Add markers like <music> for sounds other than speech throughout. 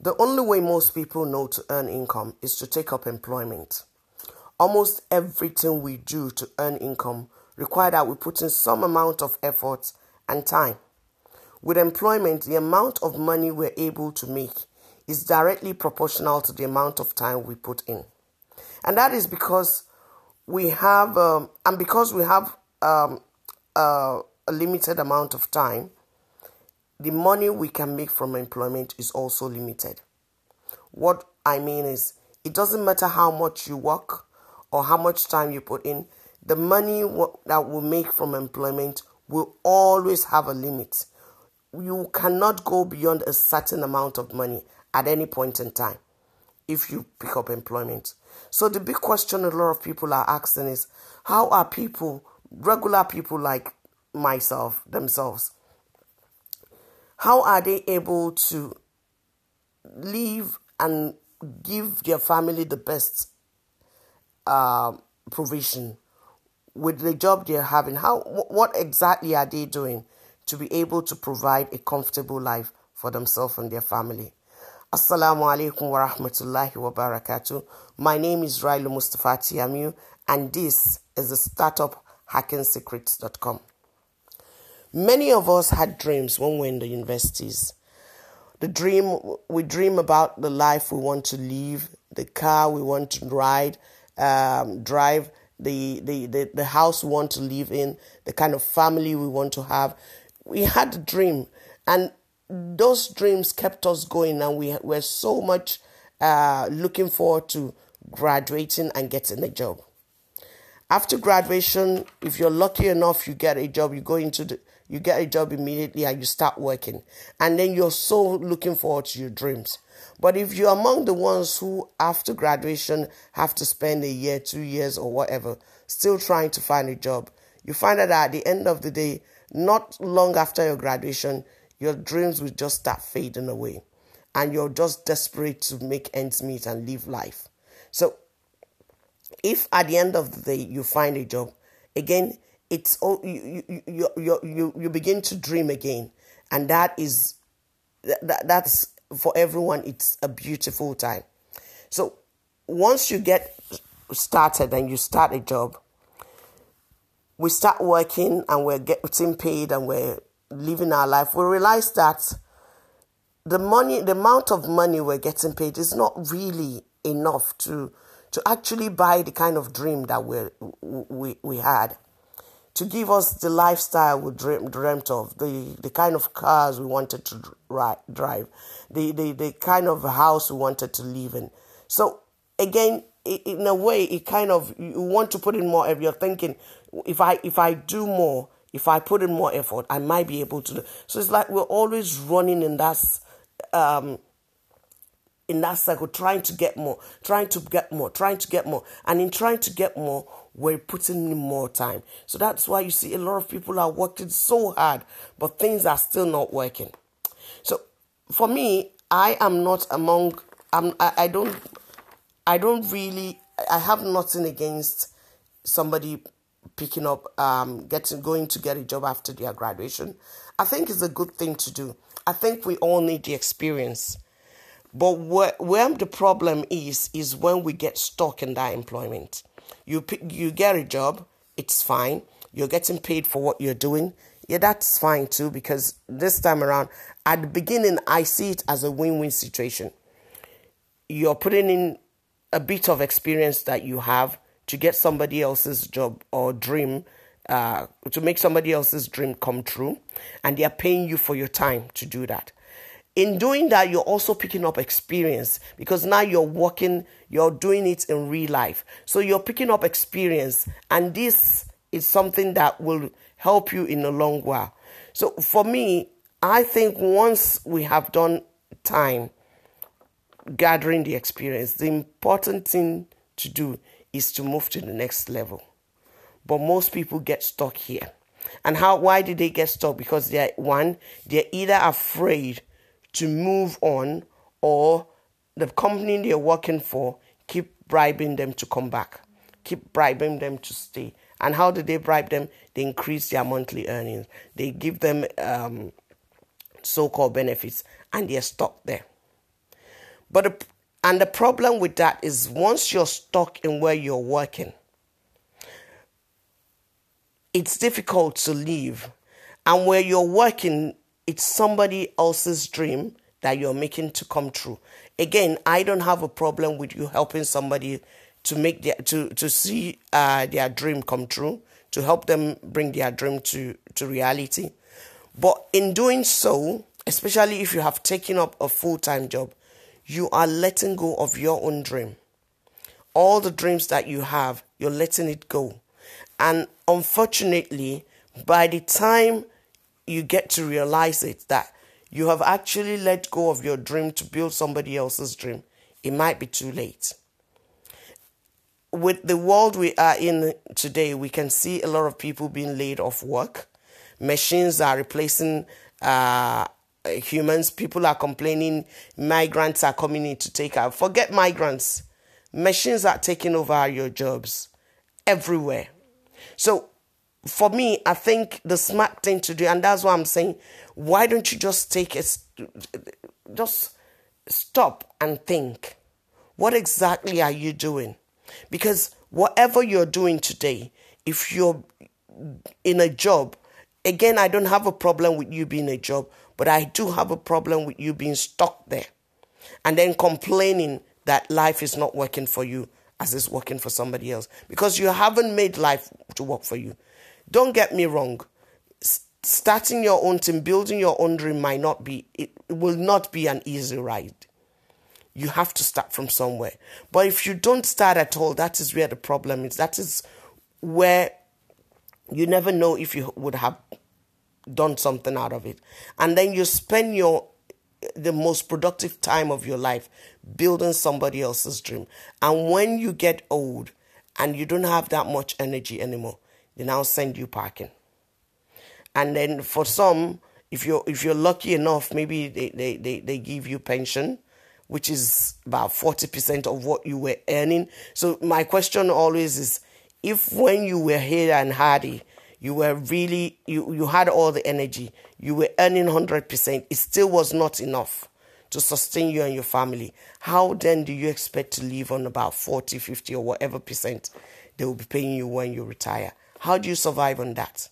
The only way most people know to earn income is to take up employment. Almost everything we do to earn income require that we put in some amount of effort and time. With employment, the amount of money we're able to make is directly proportional to the amount of time we put in. And that is because we have, um, and because we have um, uh, a limited amount of time, the money we can make from employment is also limited. What I mean is, it doesn't matter how much you work or how much time you put in, the money that we make from employment will always have a limit. You cannot go beyond a certain amount of money at any point in time if you pick up employment. So the big question a lot of people are asking is how are people, regular people like myself, themselves, how are they able to live and give their family the best uh, provision with the job they're having? How what exactly are they doing to be able to provide a comfortable life for themselves and their family? Assalamu alaikum wa rahmatullahi wa barakatuh. My name is Railu Mustafa Tiamu, and this is the startup hackingsecrets.com. Many of us had dreams when we were in the universities. The dream, we dream about the life we want to live, the car we want to ride, um, drive, the, the, the, the house we want to live in, the kind of family we want to have. We had a dream, and those dreams kept us going, and we were so much uh, looking forward to graduating and getting a job. After graduation, if you're lucky enough, you get a job, you go into the you get a job immediately and you start working. And then you're so looking forward to your dreams. But if you're among the ones who, after graduation, have to spend a year, two years, or whatever, still trying to find a job, you find that at the end of the day, not long after your graduation, your dreams will just start fading away and you're just desperate to make ends meet and live life. So, if at the end of the day you find a job, again, it's all you, you, you, you, you, begin to dream again, and that is that, that's for everyone. It's a beautiful time. So, once you get started and you start a job, we start working and we're getting paid and we're living our life, we realize that the money, the amount of money we're getting paid is not really enough to to actually buy the kind of dream that we we we had, to give us the lifestyle we dream, dreamt of, the the kind of cars we wanted to drive, the, the the kind of house we wanted to live in. So again, in a way, it kind of you want to put in more effort. You're thinking, if I if I do more, if I put in more effort, I might be able to. Do. So it's like we're always running in that um, in that cycle, trying to get more, trying to get more, trying to get more, and in trying to get more, we're putting in more time. So that's why you see a lot of people are working so hard, but things are still not working. So for me, I am not among. I'm, I, I don't. I don't really. I have nothing against somebody picking up, um, getting, going to get a job after their graduation. I think it's a good thing to do. I think we all need the experience. But where, where the problem is, is when we get stuck in that employment. You, you get a job, it's fine. You're getting paid for what you're doing. Yeah, that's fine too, because this time around, at the beginning, I see it as a win win situation. You're putting in a bit of experience that you have to get somebody else's job or dream, uh, to make somebody else's dream come true, and they are paying you for your time to do that. In doing that, you're also picking up experience because now you're working, you're doing it in real life. So you're picking up experience, and this is something that will help you in the long while. So for me, I think once we have done time gathering the experience, the important thing to do is to move to the next level. But most people get stuck here. And how why did they get stuck? Because they're one, they're either afraid to move on or the company they're working for keep bribing them to come back, keep bribing them to stay. And how do they bribe them? They increase their monthly earnings. They give them um, so-called benefits, and they're stuck there. But the, and the problem with that is once you're stuck in where you're working, it's difficult to leave. And where you're working, it's somebody else's dream that you're making to come true. Again, I don't have a problem with you helping somebody to make their to to see uh, their dream come true, to help them bring their dream to to reality. But in doing so, especially if you have taken up a full time job, you are letting go of your own dream. All the dreams that you have, you're letting it go. And unfortunately, by the time you get to realize it, that you have actually let go of your dream to build somebody else's dream, it might be too late. With the world we are in today, we can see a lot of people being laid off work. Machines are replacing uh, humans. People are complaining migrants are coming in to take out. Forget migrants. Machines are taking over your jobs everywhere. So for me, I think the smart thing to do, and that's why I'm saying, why don't you just take a, just stop and think, what exactly are you doing? Because whatever you're doing today, if you're in a job, again, I don't have a problem with you being a job, but I do have a problem with you being stuck there and then complaining that life is not working for you as it's working for somebody else because you haven't made life to work for you. Don't get me wrong. Starting your own team, building your own dream might not be, it will not be an easy ride. You have to start from somewhere. But if you don't start at all, that is where the problem is. That is where you never know if you would have done something out of it. And then you spend your the most productive time of your life building somebody else's dream. And when you get old and you don't have that much energy anymore, they now send you packing. And then for some, if you're if you're lucky enough, maybe they, they, they, they give you pension, which is about 40% of what you were earning. So my question always is if when you were here and hardy, you were really you, you had all the energy, you were earning 100%, it still was not enough to sustain you and your family. How then do you expect to live on about 40, 50 or whatever percent they will be paying you when you retire? How do you survive on that?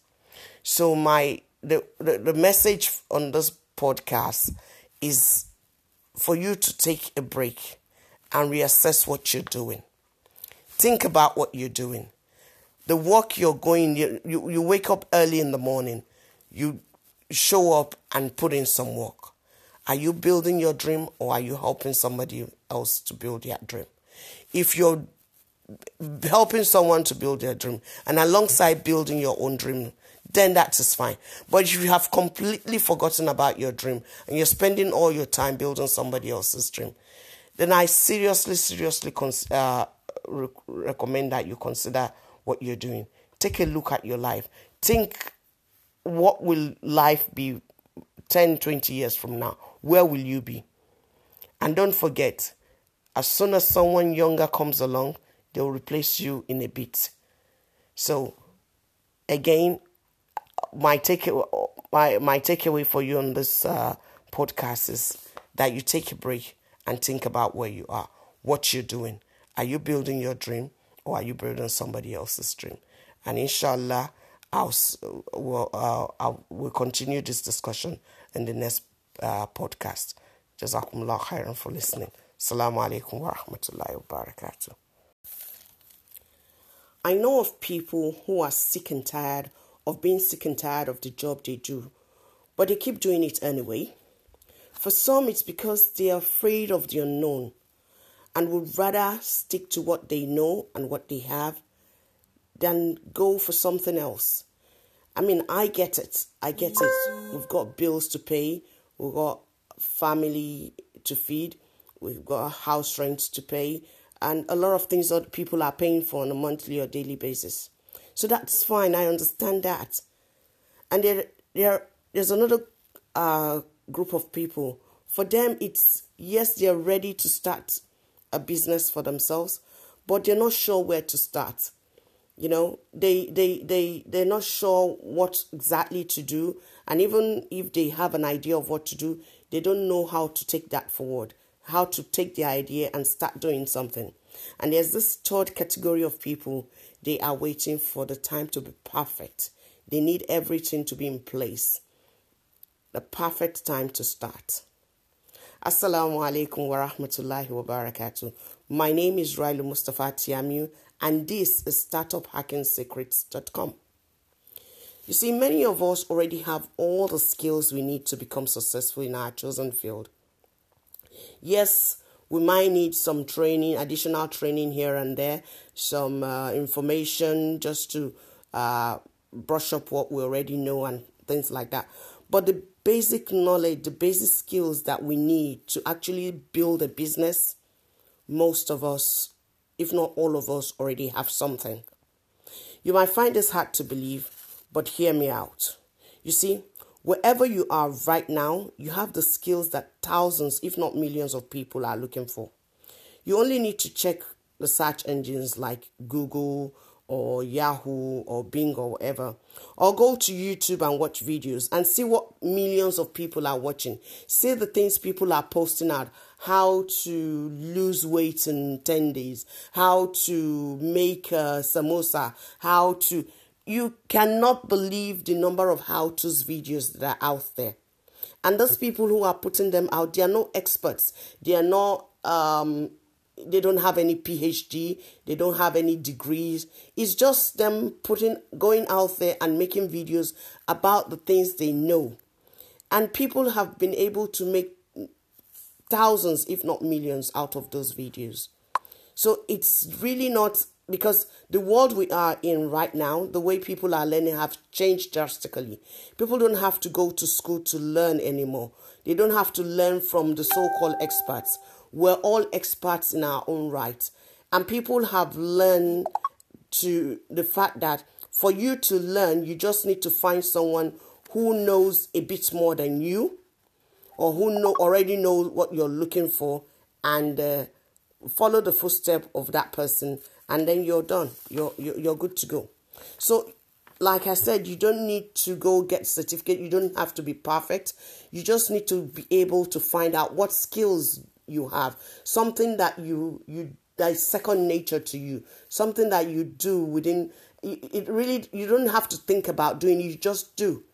So my the, the, the message on this podcast is for you to take a break and reassess what you're doing. Think about what you're doing. The work you're going, you, you, you wake up early in the morning, you show up and put in some work. Are you building your dream or are you helping somebody else to build their dream? If you're helping someone to build their dream and alongside building your own dream, then that is fine. But if you have completely forgotten about your dream and you're spending all your time building somebody else's dream, then I seriously, seriously uh, re- recommend that you consider what you're doing. Take a look at your life. Think what will life be 10, 20 years from now? Where will you be? And don't forget, as soon as someone younger comes along, they'll replace you in a bit. So, again, my take my my takeaway for you on this uh, podcast is that you take a break and think about where you are, what you're doing. Are you building your dream or are you building somebody else's dream? And inshallah, I'll will uh, I'll, we'll continue this discussion in the next uh, podcast. Jazakumullah khairan for listening. Assalamu alaikum wa rahmatullahi wa barakatuh. I know of people who are sick and tired of being sick and tired of the job they do, but they keep doing it anyway. For some, it's because they are afraid of the unknown and would rather stick to what they know and what they have than go for something else. I mean, I get it. I get it. We've got bills to pay, we've got family to feed, we've got house rent to pay, and a lot of things that people are paying for on a monthly or daily basis. So that's fine. I understand that. And there, there, there's another uh, group of people. For them, it's yes, they're ready to start a business for themselves, but they're not sure where to start. You know, they they they they're not sure what exactly to do, and even if they have an idea of what to do, they don't know how to take that forward how to take the idea and start doing something. And there's this third category of people, they are waiting for the time to be perfect. They need everything to be in place. The perfect time to start. Assalamu alaikum wa rahmatullahi wa barakatuh. My name is Riley Mustafa Tiamu, and this is StartupHackingSecrets.com. You see, many of us already have all the skills we need to become successful in our chosen field. Yes, we might need some training, additional training here and there, some uh, information just to uh, brush up what we already know and things like that. But the basic knowledge, the basic skills that we need to actually build a business, most of us, if not all of us, already have something. You might find this hard to believe, but hear me out. You see, wherever you are right now, you have the skills that thousands, if not millions, of people are looking for. You only need to check the search engines like Google or Yahoo or Bing or whatever, or go to YouTube and watch videos and see what millions of people are watching. See the things people are posting out how to lose weight in 10 days, how to make a samosa, how to you cannot believe the number of how to's videos that are out there. And those people who are putting them out, they are no experts. They are not, um, they don't have any PhD. They don't have any degrees. It's just them putting, going out there and making videos about the things they know. And people have been able to make thousands, if not millions, out of those videos. So it's really not because the world we are in right now, the way people are learning have changed drastically. People don't have to go to school to learn anymore. They don't have to learn from the so-called experts. We're all experts in our own right. And people have learned to the fact that for you to learn, you just need to find someone who knows a bit more than you or who know already knows what you're looking for and uh, follow the footstep of that person and then you're done. You're, you're, you're good to go. So, like I said, you don't need to go get certificate. You don't have to be perfect. You just need to be able to find out what skills you have. Something that you, you, that is second nature to you. Something that you do within, it really, you don't have to think about doing, you just do.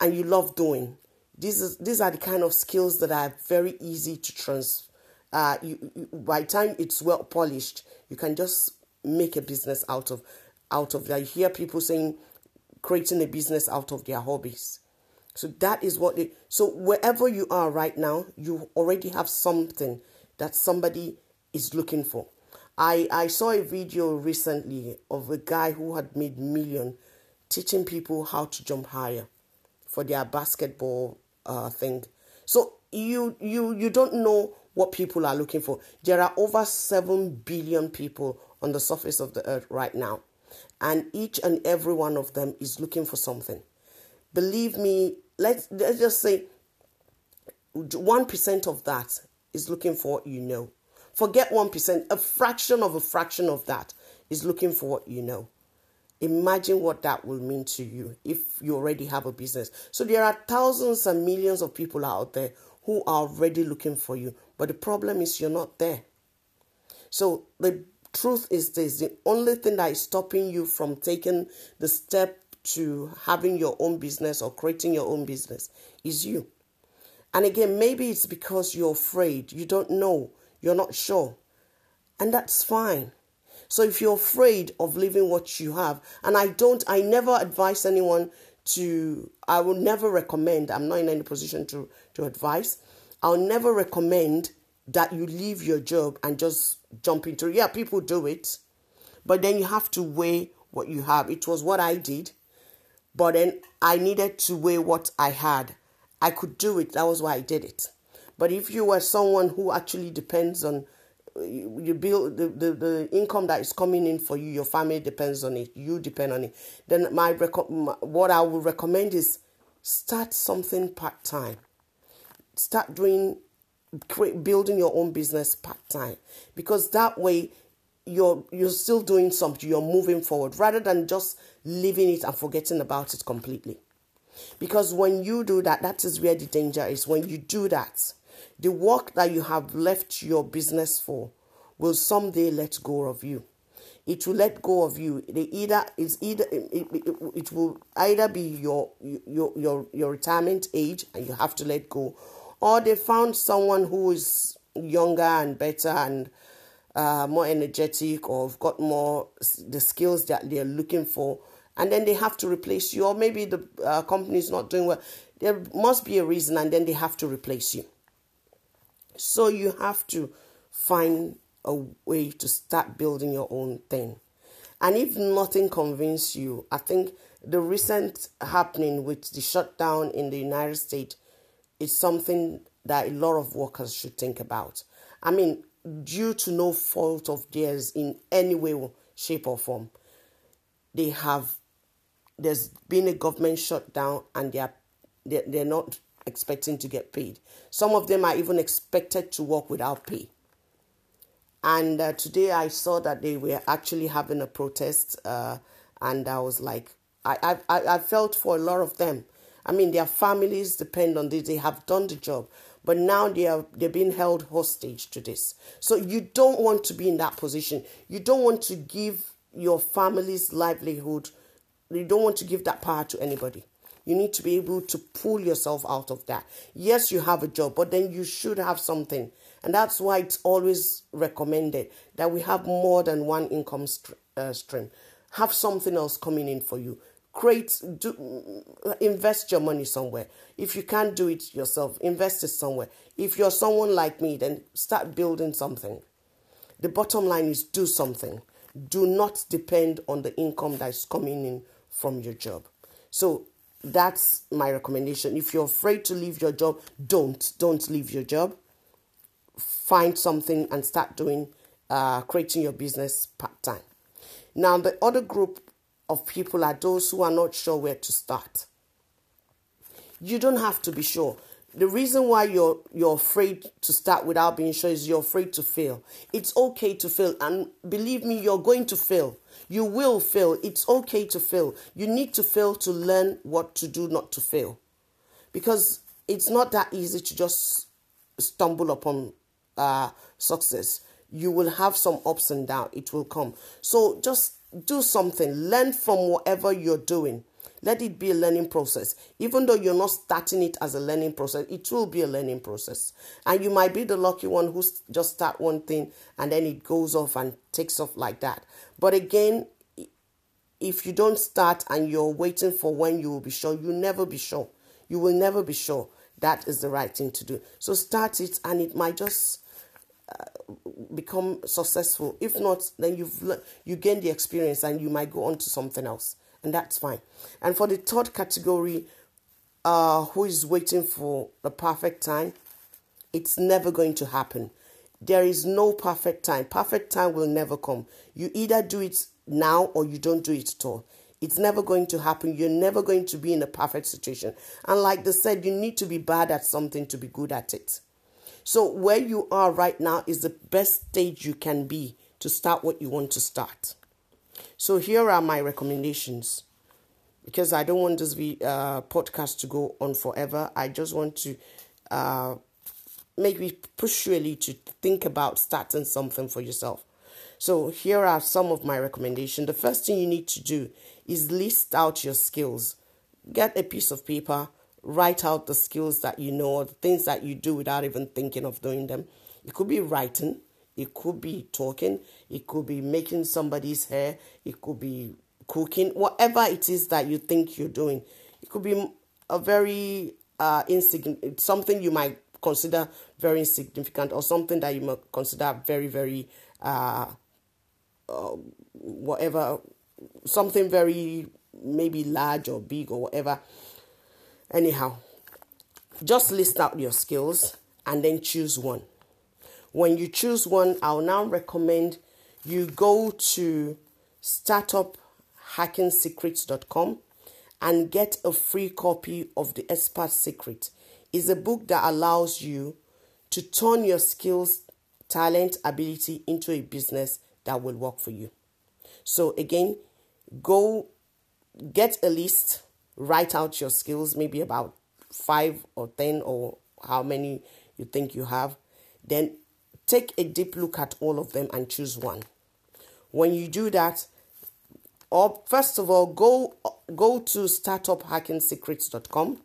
And you love doing. These, is, these are the kind of skills that are very easy to trans, uh, you, by time it's well polished, you can just make a business out of out of. You hear people saying creating a business out of their hobbies. So that is what they so wherever you are right now, you already have something that somebody is looking for. I, I saw a video recently of a guy who had made million teaching people how to jump higher for their basketball uh, thing. So you you you don't know what people are looking for. There are over 7 billion people on the surface of the earth right now, and each and every one of them is looking for something. Believe me, let's, let's just say 1% of that is looking for what you know. Forget 1%, a fraction of a fraction of that is looking for what you know. Imagine what that will mean to you if you already have a business. So there are thousands and millions of people out there who are already looking for you. But the problem is you're not there. So the truth is this the only thing that is stopping you from taking the step to having your own business or creating your own business is you. And again, maybe it's because you're afraid, you don't know, you're not sure. And that's fine. So if you're afraid of leaving what you have, and I don't, I never advise anyone to, I will never recommend, I'm not in any position to, to advise, I'll never recommend that you leave your job and just jump into it. Yeah, people do it, but then you have to weigh what you have. It was what I did, but then I needed to weigh what I had. I could do it. That was why I did it. But if you were someone who actually depends on you build the, the, the income that is coming in for you, your family depends on it, you depend on it, then my, what I would recommend is start something part time start doing building your own business part time because that way you're you're still doing something you're moving forward rather than just leaving it and forgetting about it completely because when you do that that is where the danger is when you do that The work that you have left your business for will someday let go of you. It will let go of you. They either is either it, it, it will either be your your your your retirement age and you have to let go, or they found someone who is younger and better and uh, more energetic or have got more the skills that they're looking for, and then they have to replace you, or maybe the uh, company is not doing well. There must be a reason, and then they have to replace you. So you have to find a way to start building your own thing. And if nothing convinces you, I think the recent happening with the shutdown in the United States is something that a lot of workers should think about. I mean, due to no fault of theirs in any way, shape, or form, they have there's been a government shutdown and they are they're, they're not expecting to get paid. Some of them are even expected to work without pay. And uh, today I saw that they were actually having a protest, uh, and I was like, I, I, I felt for a lot of them. I mean, their families depend on this. They have done the job, but now they are they're being held hostage to this. So you don't want to be in that position. You don't want to give your family's livelihood. You don't want to give that power to anybody. You need to be able to pull yourself out of that. Yes, you have a job, but then you should have something and that's why it's always recommended that we have more than one income st- uh, stream. Have something else coming in for you. Create, do, invest your money somewhere. If you can't do it yourself, invest it somewhere. If you're someone like me, then start building something. The bottom line is do something. Do not depend on the income that is coming in from your job. So that's my recommendation. If you're afraid to leave your job, don't. Don't leave your job find something and start doing, uh, creating your business part time. Now, the other group of people are those who are not sure where to start. You don't have to be sure. The reason why you're you're afraid to start without being sure is you're afraid to fail. It's okay to fail, and believe me, you're going to fail. You will fail. It's okay to fail. You need to fail to learn what to do not to fail, because it's not that easy to just stumble upon uh, success, you will have some ups and downs. It will come. So just do something. Learn from whatever you're doing. Let it be a learning process. Even though you're not starting it as a learning process, it will be a learning process. And you might be the lucky one who just start one thing and then it goes off and takes off like that. But again, if you don't start and you're waiting for when you will be sure, you'll never be sure. You will never be sure that is the right thing to do. So start it and it might just become successful. If not, then you've you gain the experience and you might go on to something else, and that's fine. And for the third category, uh, who is waiting for the perfect time, it's never going to happen. There is no perfect time. Perfect time will never come. You either do it now or you don't do it at all. It's never going to happen. You're never going to be in a perfect situation. And like they said, you need to be bad at something to be good at it. So, where you are right now is the best stage you can be to start what you want to start. So, here are my recommendations because I don't want this uh, podcast to go on forever. I just want to uh, maybe push you a little to think about starting something for yourself. So, here are some of my recommendations. The first thing you need to do is list out your skills. Get a piece of paper write out the skills that you know or the things that you do without even thinking of doing them. It could be writing, it could be talking, it could be making somebody's hair, it could be cooking, whatever it is that you think you're doing. It could be a very uh, insignificant, something you might consider very insignificant or something that you might consider very, very, uh, uh, whatever, something very maybe large or big or whatever Anyhow, just list out your skills and then choose one. When you choose one, I'll now recommend you go to startuphackingsecrets.com and get a free copy of The Expert Secret. It's a book that allows you to turn your skills, talent, ability into a business that will work for you. So again, go get a list write out your skills, maybe about five or ten or how many you think you have, then take a deep look at all of them and choose one. When you do that, or first of all, go go to startuphackingsecrets.com,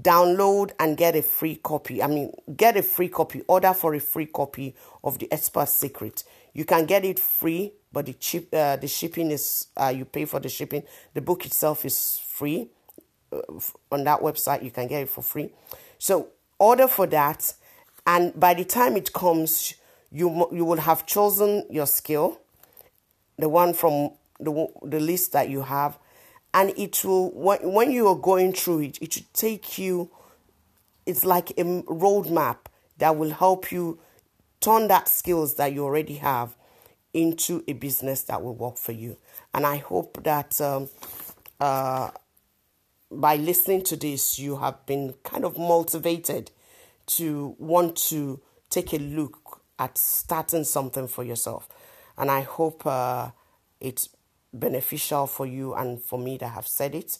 download and get a free copy. I mean, get a free copy. Order for a free copy of the Expert Secret. You can get it free, but the chip uh, the shipping is uh, you pay for the shipping. The book itself is free uh, on that website. You can get it for free. So order for that, and by the time it comes, you you will have chosen your skill, the one from the the list that you have, and it will when when you are going through it, it should take you. It's like a roadmap that will help you turn that skills that you already have into a business that will work for you. And I hope that um, uh, by listening to this, you have been kind of motivated to want to take a look at starting something for yourself. And I hope uh, it's beneficial for you and for me that have said it.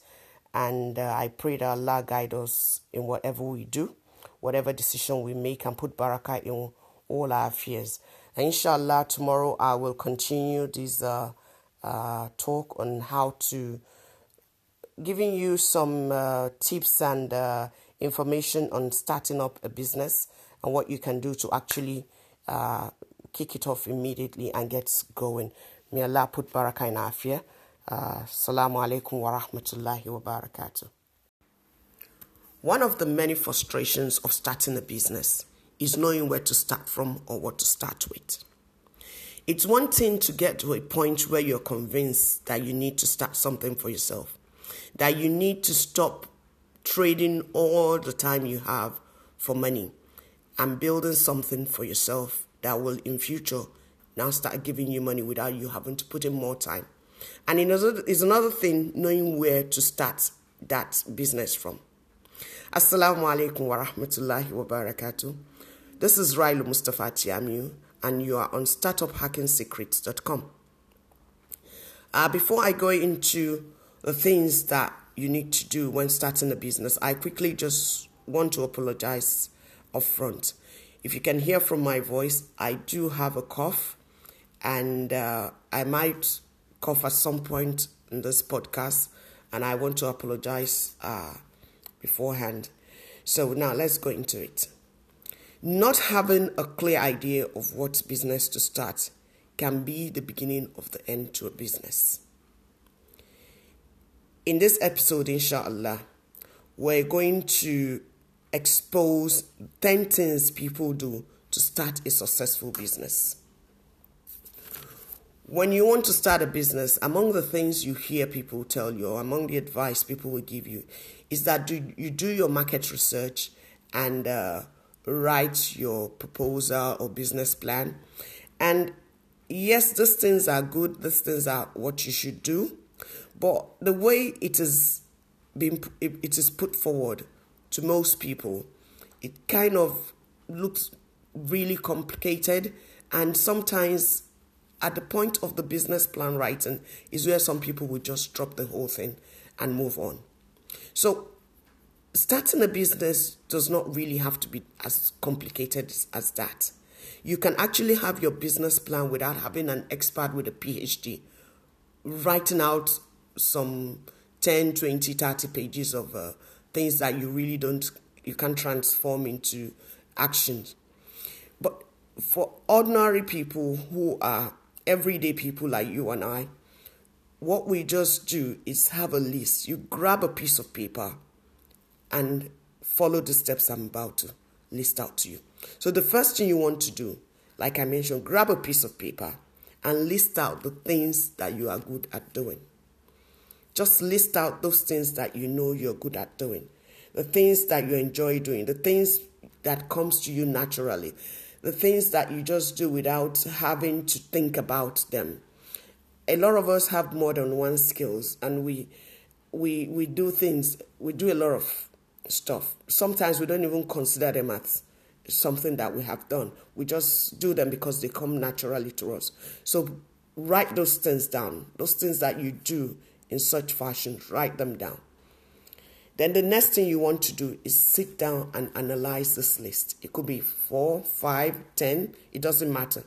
And uh, I pray that Allah guide us in whatever we do, whatever decision we make, and put barakah in all our affairs. And inshallah, tomorrow I will continue this uh, uh, talk on how to giving you some uh, tips and uh, information on starting up a business and what you can do to actually uh, kick it off immediately and get going. May Allah put barakah in our fear. Uh, Assalamu alaikum wa rahmatullahi wa barakatuh. One of the many frustrations of starting a business is knowing where to start from or what to start with. It's one thing to get to a point where you're convinced that you need to start something for yourself, that you need to stop trading all the time you have for money and building something for yourself that will in future now start giving you money without you having to put in more time. And another is another thing knowing where to start that business from. Assalamu alaikum wa rahmatullahi wa barakatuh. This is Railu Mustafa Tiamu, and you are on startuphackingsecrets.com. Uh, before I go into the things that you need to do when starting a business, I quickly just want to apologize upfront. If you can hear from my voice, I do have a cough, and uh, I might cough at some point in this podcast, and I want to apologize uh, beforehand. So now let's go into it. Not having a clear idea of what business to start can be the beginning of the end to a business. In this episode, inshallah, we're going to expose 10 things people do to start a successful business. When you want to start a business, among the things you hear people tell you, or among the advice people will give you, is that do, you do your market research and uh, write your proposal or business plan. And yes, these things are good, these things are what you should do. But the way it is being it is put forward to most people, it kind of looks really complicated and sometimes at the point of the business plan writing is where some people will just drop the whole thing and move on. So starting a business does not really have to be as complicated as that. You can actually have your business plan without having an expert with a PhD writing out some 10, 20, 30 pages of uh, things that you really don't, you can't transform into actions. But for ordinary people who are everyday people like you and I, what we just do is have a list. You grab a piece of paper and follow the steps I'm about to list out to you. So, the first thing you want to do, like I mentioned, grab a piece of paper and list out the things that you are good at doing. Just list out those things that you know you're good at doing, the things that you enjoy doing, the things that comes to you naturally, the things that you just do without having to think about them. A lot of us have more than one skills and we we we do things we do a lot of stuff. Sometimes we don't even consider them as something that we have done. We just do them because they come naturally to us. So write those things down, those things that you do in such fashion, write them down. Then the next thing you want to do is sit down and analyze this list. It could be four, five, ten, it doesn't matter.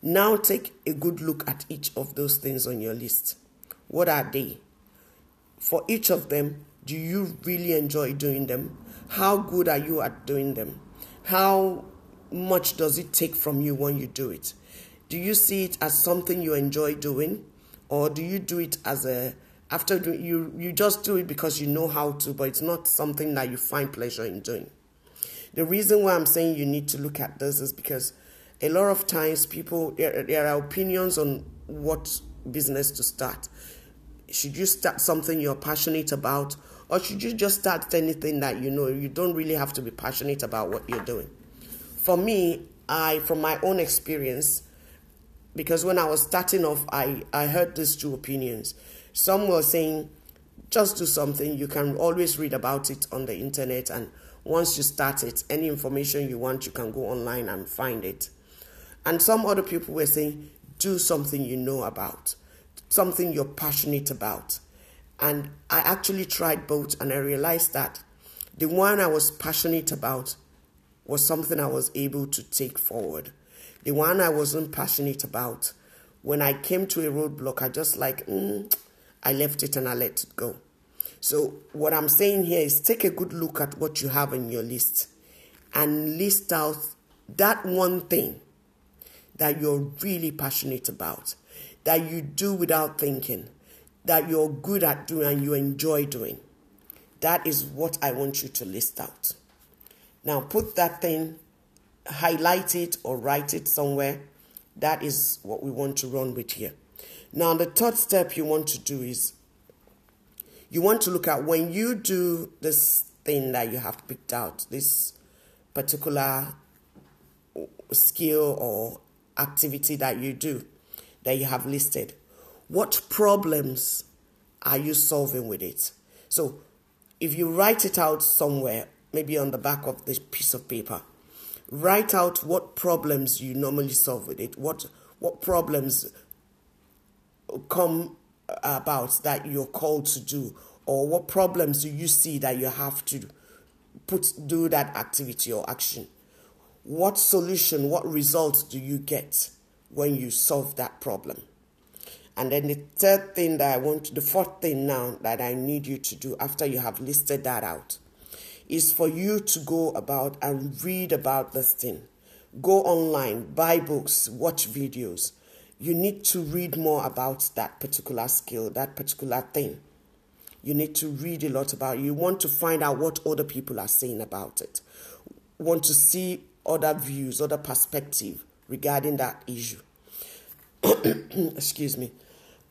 Now take a good look at each of those things on your list. What are they? For each of them, do you really enjoy doing them? How good are you at doing them? How much does it take from you when you do it? Do you see it as something you enjoy doing? Or do you do it as a after you you just do it because you know how to, but it's not something that you find pleasure in doing. The reason why I'm saying you need to look at this is because a lot of times people there, there are opinions on what business to start. Should you start something you're passionate about, or should you just start anything that you know you don't really have to be passionate about what you're doing? For me, I from my own experience, because when I was starting off, I, I heard these two opinions. Some were saying, just do something. You can always read about it on the internet, and once you start it, any information you want, you can go online and find it. And some other people were saying, do something you know about, something you're passionate about. And I actually tried both, and I realized that the one I was passionate about was something I was able to take forward. The one I wasn't passionate about, when I came to a roadblock, I just like, mm, I left it and I let it go. So, what I'm saying here is take a good look at what you have in your list and list out that one thing that you're really passionate about, that you do without thinking, that you're good at doing and you enjoy doing. That is what I want you to list out. Now, put that thing, highlight it or write it somewhere. That is what we want to run with here. Now, the third step you want to do is you want to look at when you do this thing that you have picked out, this particular skill or activity that you do that you have listed, what problems are you solving with it? So, if you write it out somewhere, maybe on the back of this piece of paper, write out what problems you normally solve with it. What what problems come about that you're called to do or what problems do you see that you have to put do that activity or action what solution what result do you get when you solve that problem and then the third thing that i want the fourth thing now that i need you to do after you have listed that out is for you to go about and read about this thing go online buy books watch videos you need to read more about that particular skill, that particular thing. You need to read a lot about it. You want to find out what other people are saying about it. Want to see other views, other perspective regarding that issue. <coughs> Excuse me.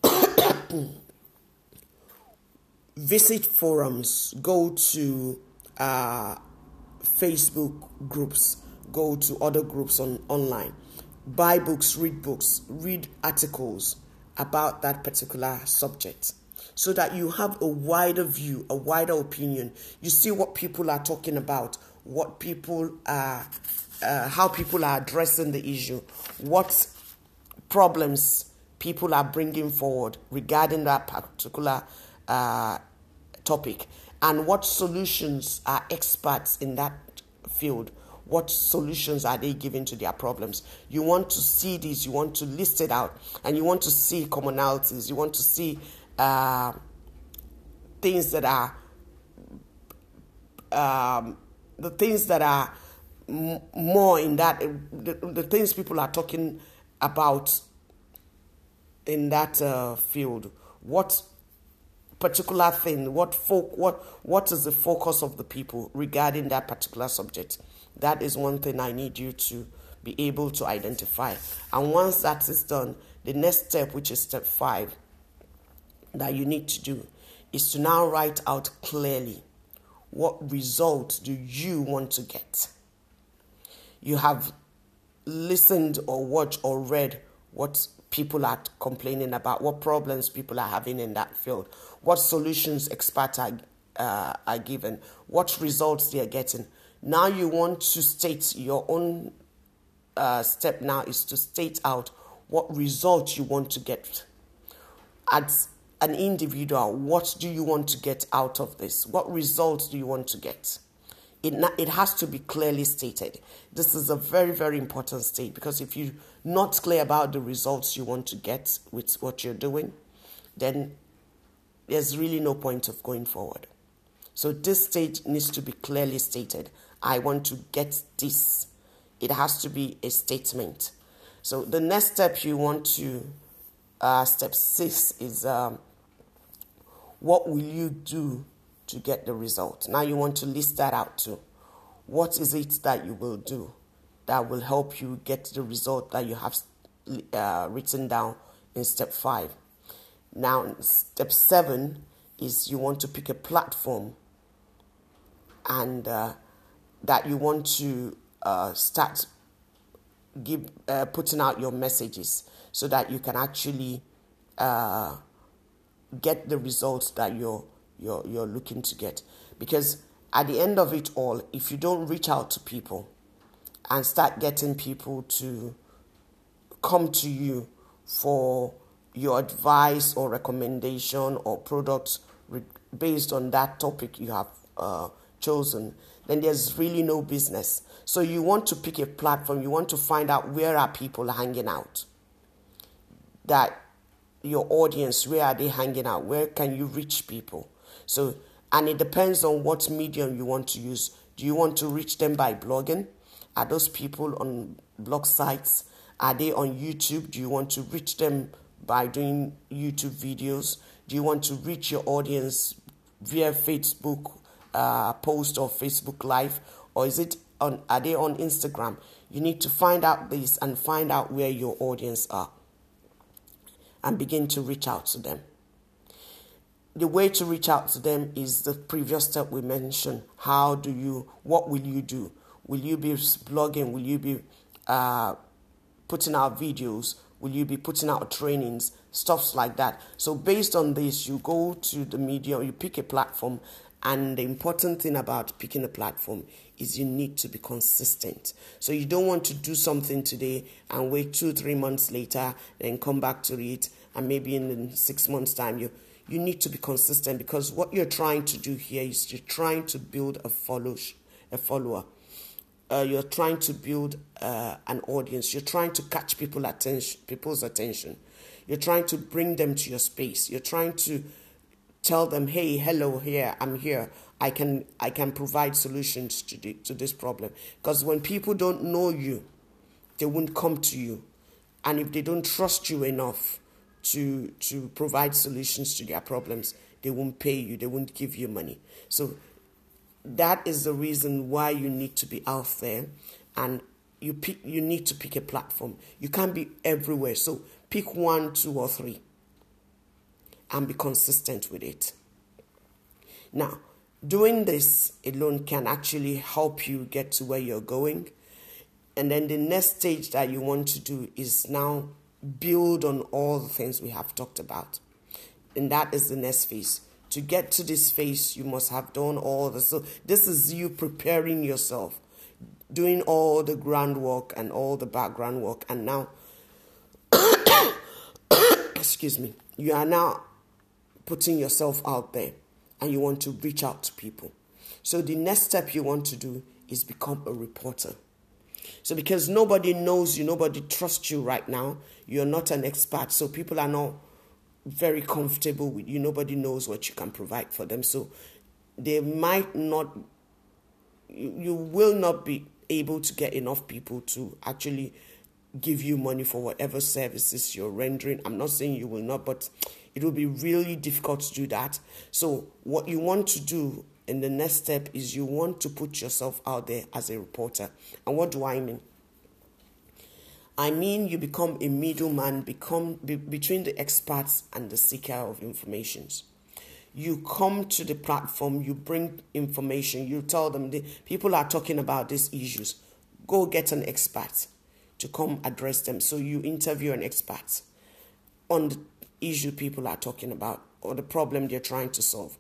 <coughs> Visit forums, go to uh, Facebook groups, go to other groups on online buy books, read books, read articles about that particular subject so that you have a wider view, a wider opinion. You see what people are talking about, what people are, uh, how people are addressing the issue, what problems people are bringing forward regarding that particular uh, topic, and what solutions are experts in that field what solutions are they giving to their problems? You want to see these, you want to list it out, and you want to see commonalities, you want to see uh, things that are um, the things that are m- more in that the, the, things people are talking about in that uh, field. What particular thing? What folk? What what is the focus of the people regarding that particular subject? That is one thing I need you to be able to identify. And once that is done, the next step, which is step five, that you need to do is to now write out clearly what result do you want to get. You have listened or watched or read what people are complaining about, what problems people are having in that field, what solutions experts are, uh, are given, what results they are getting. Now you want to state your own uh, step now is to state out what result you want to get. At an individual, what do you want to get out of this? What results do you want to get? It, it has to be clearly stated. This is a very, very important state because if you're not clear about the results you want to get with what you're doing, then there's really no point of going forward. So this stage needs to be clearly stated. I want to get this. It has to be a statement. So the next step you want to, uh, step six is um, what will you do to get the result? Now you want to list that out too. What is it that you will do that will help you get the result that you have uh, written down in step five? Now, step seven is you want to pick a platform and uh, that you want to uh, start give uh, putting out your messages so that you can actually uh, get the results that you're you're you're looking to get. Because at the end of it all if you don't reach out to people and start getting people to come to you for your advice or recommendation or products based on that topic you have uh, chosen then there's really no business. So you want to pick a platform you want to find out where are people hanging out. That your audience where are they hanging out? Where can you reach people? So and it depends on what medium you want to use. Do you want to reach them by blogging? Are those people on blog sites? Are they on youtube? Do you want to reach them by doing youtube videos do you want to reach your audience via facebook uh, post or facebook live or is it on are they on instagram you need to find out this and find out where your audience are and begin to reach out to them. The way to reach out to them is the previous step we mentioned. How do you, what will you do? Will you be blogging? Will you be uh, putting out videos? Will you be putting out trainings? Stuffs like that. So, based on this, you go to the media, you pick a platform, and the important thing about picking a platform is you need to be consistent. So you don't want to do something today and wait two, three months later, then come back to it, and maybe in six months' time you you need to be consistent because what you're trying to do here is you're trying to build a follow a follower. Uh, you're trying to build uh, an audience. You're trying to catch people attention, people's attention. You're trying to bring them to your space. You're trying to tell them, "Hey, hello, here, I'm here. I can I can provide solutions to the, to this problem. Because when people don't know you, they won't come to you, and if they don't trust you enough to to provide solutions to their problems, they won't pay you. They won't give you money. So that is the reason why you need to be out there, and you pick. You need to pick a platform. You can't be everywhere. So pick one, two, or three, and be consistent with it. Now doing this alone can actually help you get to where you're going. And then the next stage that you want to do is now build on all the things we have talked about. And that is the next phase. To get to this phase, you must have done all the. So, this is you preparing yourself, doing all the groundwork and all the background work. And now, <coughs> excuse me, you are now putting yourself out there and you want to reach out to people. So the next step you want to do is become a reporter. So because nobody knows you, nobody trusts you right now, you're not an expert. So people are not very comfortable with you. Nobody knows what you can provide for them. So they might not you, will not be able to get enough people to actually give you money for whatever services you're rendering. I'm not saying you will not, but it will be really difficult to do that. So, what you want to do in the next step is you want to put yourself out there as a reporter. And what do I mean? I mean you become a middleman become be, between the experts and the seeker of informations. You come to the platform, you bring information, you tell them the people are talking about these issues. Go get an expert to come address them. So you interview an expert on the issue people are talking about or the problem they're trying to solve.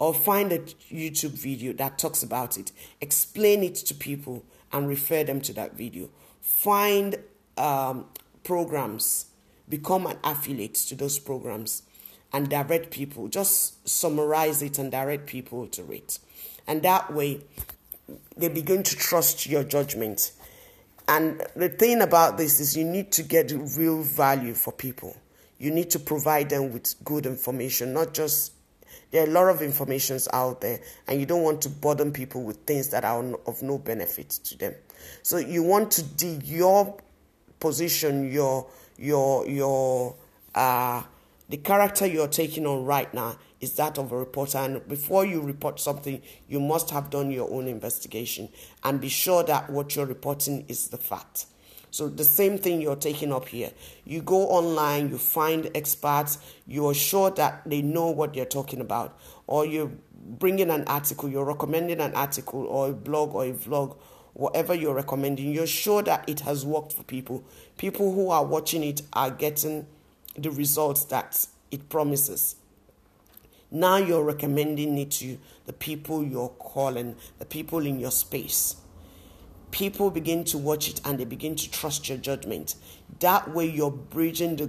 Or find a YouTube video that talks about it, explain it to people, and refer them to that video. Find um, programs, become an affiliate to those programs, and direct people. Just summarize it and direct people to it. And that way, they begin to trust your judgment. And the thing about this is, you need to get real value for people. You need to provide them with good information, not just there are a lot of informations out there, and you don't want to burden people with things that are of no benefit to them. So you want to dig your position, your your your uh the character you're taking on right now is that of a reporter. And before you report something, you must have done your own investigation and be sure that what you're reporting is the fact. So the same thing you're taking up here. You go online, you find experts, you are sure that they know what they're talking about, or you bring in an article, you're recommending an article or a blog or a vlog, whatever you're recommending, you're sure that it has worked for people. People who are watching it are getting the results that it promises. Now you're recommending it to the people you're calling, the people in your space. People begin to watch it and they begin to trust your judgment. That way, you're bridging the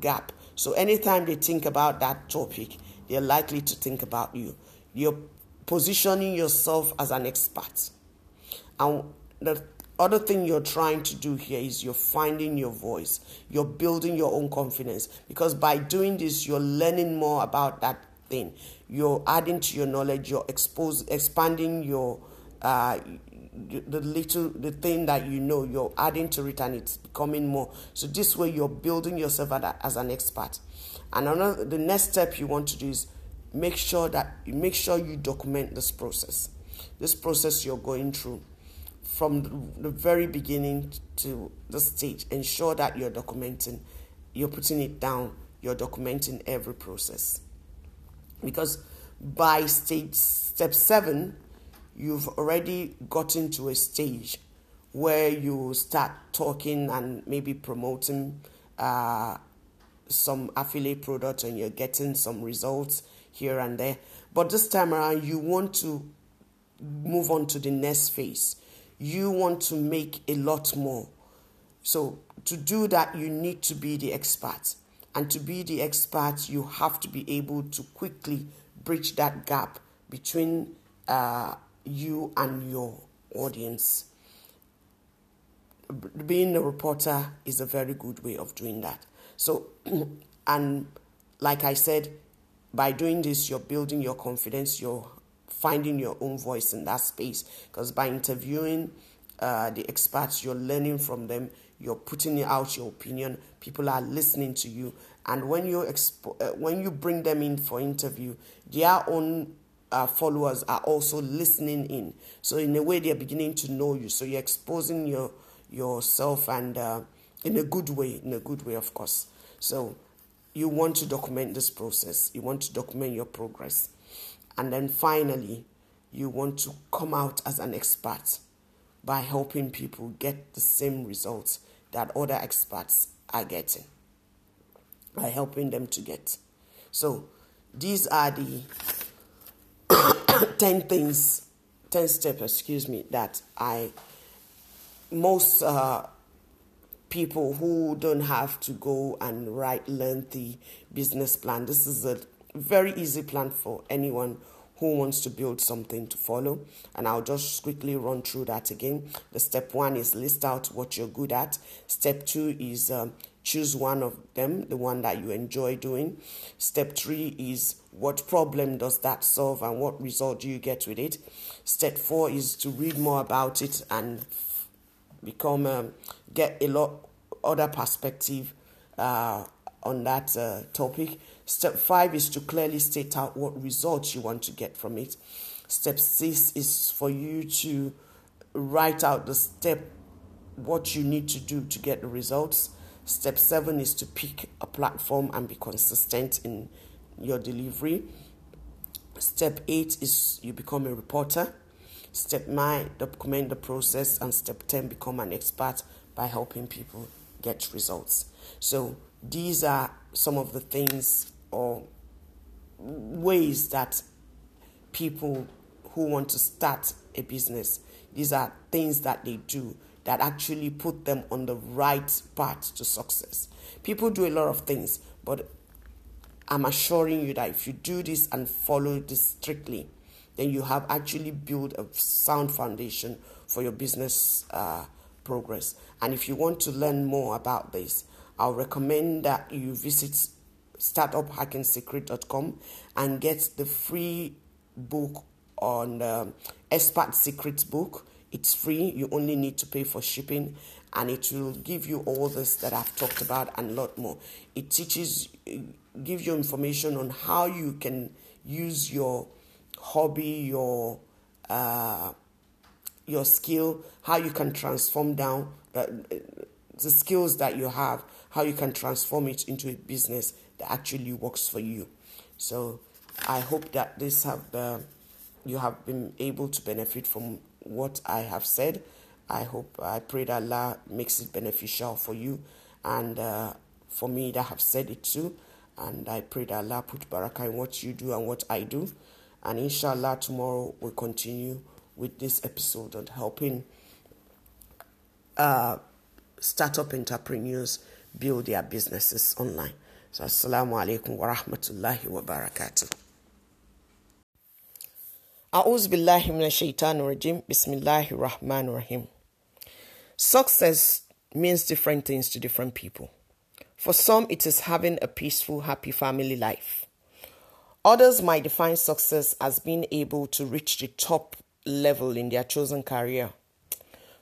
gap. So, anytime they think about that topic, they're likely to think about you. You're positioning yourself as an expert. And the other thing you're trying to do here is you're finding your voice. You're building your own confidence because by doing this, you're learning more about that thing. You're adding to your knowledge. You're expose, expanding your uh, the little the thing that you know. You're adding to it, and it's becoming more. So this way, you're building yourself as an expert. And another, the next step you want to do is make sure that you make sure you document this process. This process you're going through from the very beginning to the stage. Ensure that you're documenting, you're putting it down, you're documenting every process. Because by stage step seven, you've already gotten to a stage where you start talking and maybe promoting uh, some affiliate product and you're getting some results here and there. But this time around, you want to move on to the next phase you want to make a lot more. So, to do that, you need to be the expert. And to be the expert, you have to be able to quickly bridge that gap between uh, you and your audience. Being a reporter is a very good way of doing that. So, <clears throat> and like I said, by doing this, you're building your confidence, you're finding your own voice in that space. Because by interviewing uh, the experts, you're learning from them, you're putting out your opinion, people are listening to you. And when you expo- uh, when you bring them in for interview, their own uh, followers are also listening in. So in a way, they're beginning to know you. So you're exposing your yourself and uh, in a good way, in a good way, of course. So you want to document this process. You want to document your progress. And then finally, you want to come out as an expert by helping people get the same results that other experts are getting, by helping them to get. So, these are the <coughs> 10 things, 10 steps, excuse me, that I, most uh, people who don't have to go and write lengthy business plan, this is a very easy plan for anyone who wants to build something to follow. And I'll just quickly run through that again. The step one is list out what you're good at. Step two is um, choose one of them, the one that you enjoy doing. Step three is what problem does that solve and what result do you get with it. Step four is to read more about it and become um, get a lot other perspective uh, on that uh, topic. Step five is to clearly state out what results you want to get from it. Step six is for you to write out the step, what you need to do to get the results. Step seven is to pick a platform and be consistent in your delivery. Step eight is you become a reporter. Step nine, document the process. And step 10, become an expert by helping people get results. So these are some of the things or ways that people who want to start a business, these are things that they do that actually put them on the right path to success. People do a lot of things, but I'm assuring you that if you do this and follow this strictly, then you have actually built a sound foundation for your business uh, progress. And if you want to learn more about this, I'll recommend that you visit startuphackingsecret.com and get the free book on um, Expert Secrets book. It's free. You only need to pay for shipping, and it will give you all this that I've talked about and a lot more. It teaches, give you information on how you can use your hobby, your uh, your skill, how you can transform down uh, the skills that you have, how you can transform it into a business that actually works for you. So I hope that this have uh, you have been able to benefit from what I have said. I hope I pray that Allah makes it beneficial for you and uh, for me that have said it too. And I pray that Allah put barakah in what you do and what I do. And inshallah, tomorrow we'll continue with this episode on helping uh, startup entrepreneurs build their businesses online. So, Assalamu alaikum wa rahmatullahi wa barakatuh. A'uz billahi minash shaitanir rajim. Bismillahir rahmanir rahim. Success means different things to different people. For some, it is having a peaceful, happy family life. Others might define success as being able to reach the top level in their chosen career.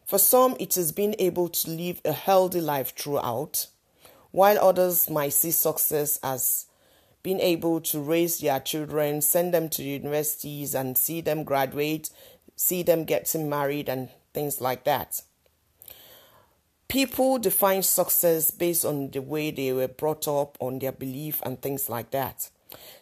For some, it is being able to live a healthy life throughout while others might see success as being able to raise their children, send them to universities, and see them graduate, see them getting married, and things like that. People define success based on the way they were brought up, on their belief, and things like that.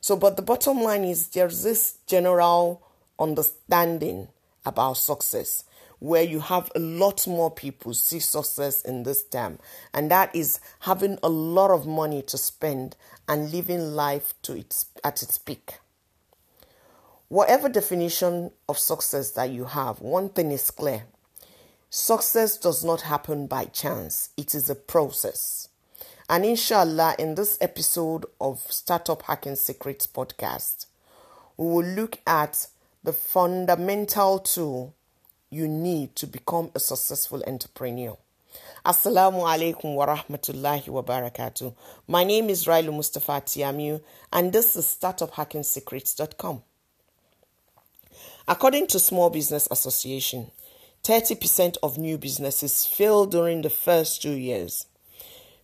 So, but the bottom line is there's this general understanding about success where you have a lot more people see success in this term, and that is having a lot of money to spend and living life to its at its peak. Whatever definition of success that you have, one thing is clear. Success does not happen by chance. It is a process. And inshallah, in this episode of Startup Hacking Secrets podcast, we will look at the fundamental tool you need to become a successful entrepreneur. Assalamu alaikum wa rahmatullahi wa barakatuh. My name is Railu Mustafa Tiamiu, and this is StartupHackingSecrets.com. According to Small Business Association, 30% of new businesses fail during the first two years.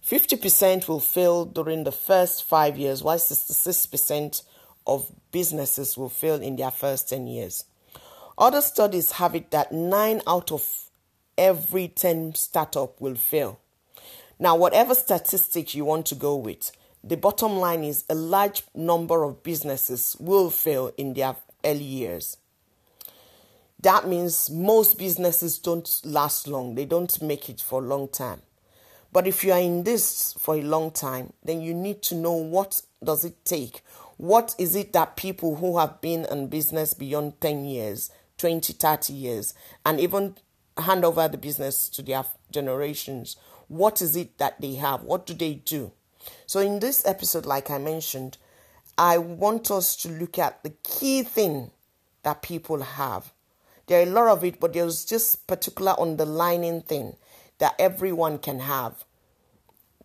50% will fail during the first five years, while 66% of businesses will fail in their first 10 years. Other studies have it that 9 out of every 10 startup will fail. Now, whatever statistic you want to go with, the bottom line is a large number of businesses will fail in their early years. That means most businesses don't last long, they don't make it for a long time. But if you are in this for a long time, then you need to know what does it take? What is it that people who have been in business beyond 10 years, 20, 30 years, and even hand over the business to their generations, what is it that they have? What do they do? So, in this episode, like I mentioned, I want us to look at the key thing that people have. There are a lot of it, but there's just particular underlining thing that everyone can have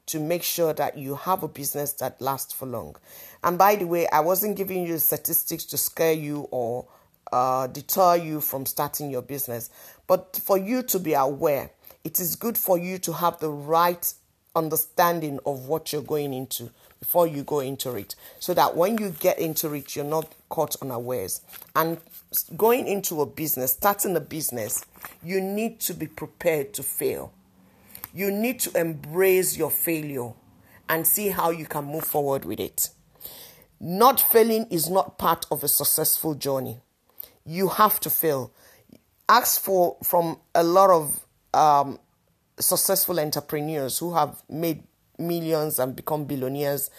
to make sure that you have a business that lasts for long. And by the way, I wasn't giving you statistics to scare you or uh, deter you from starting your business, but for you to be aware, it is good for you to have the right understanding of what you're going into before you go into it so that when you get into it you're not caught unawares. And going into a business starting a business you need to be prepared to fail. You need to embrace your failure and see how you can move forward with it. Not failing is not part of a successful journey you have to fail. Ask for from a lot of um, successful entrepreneurs who have made millions and become billionaires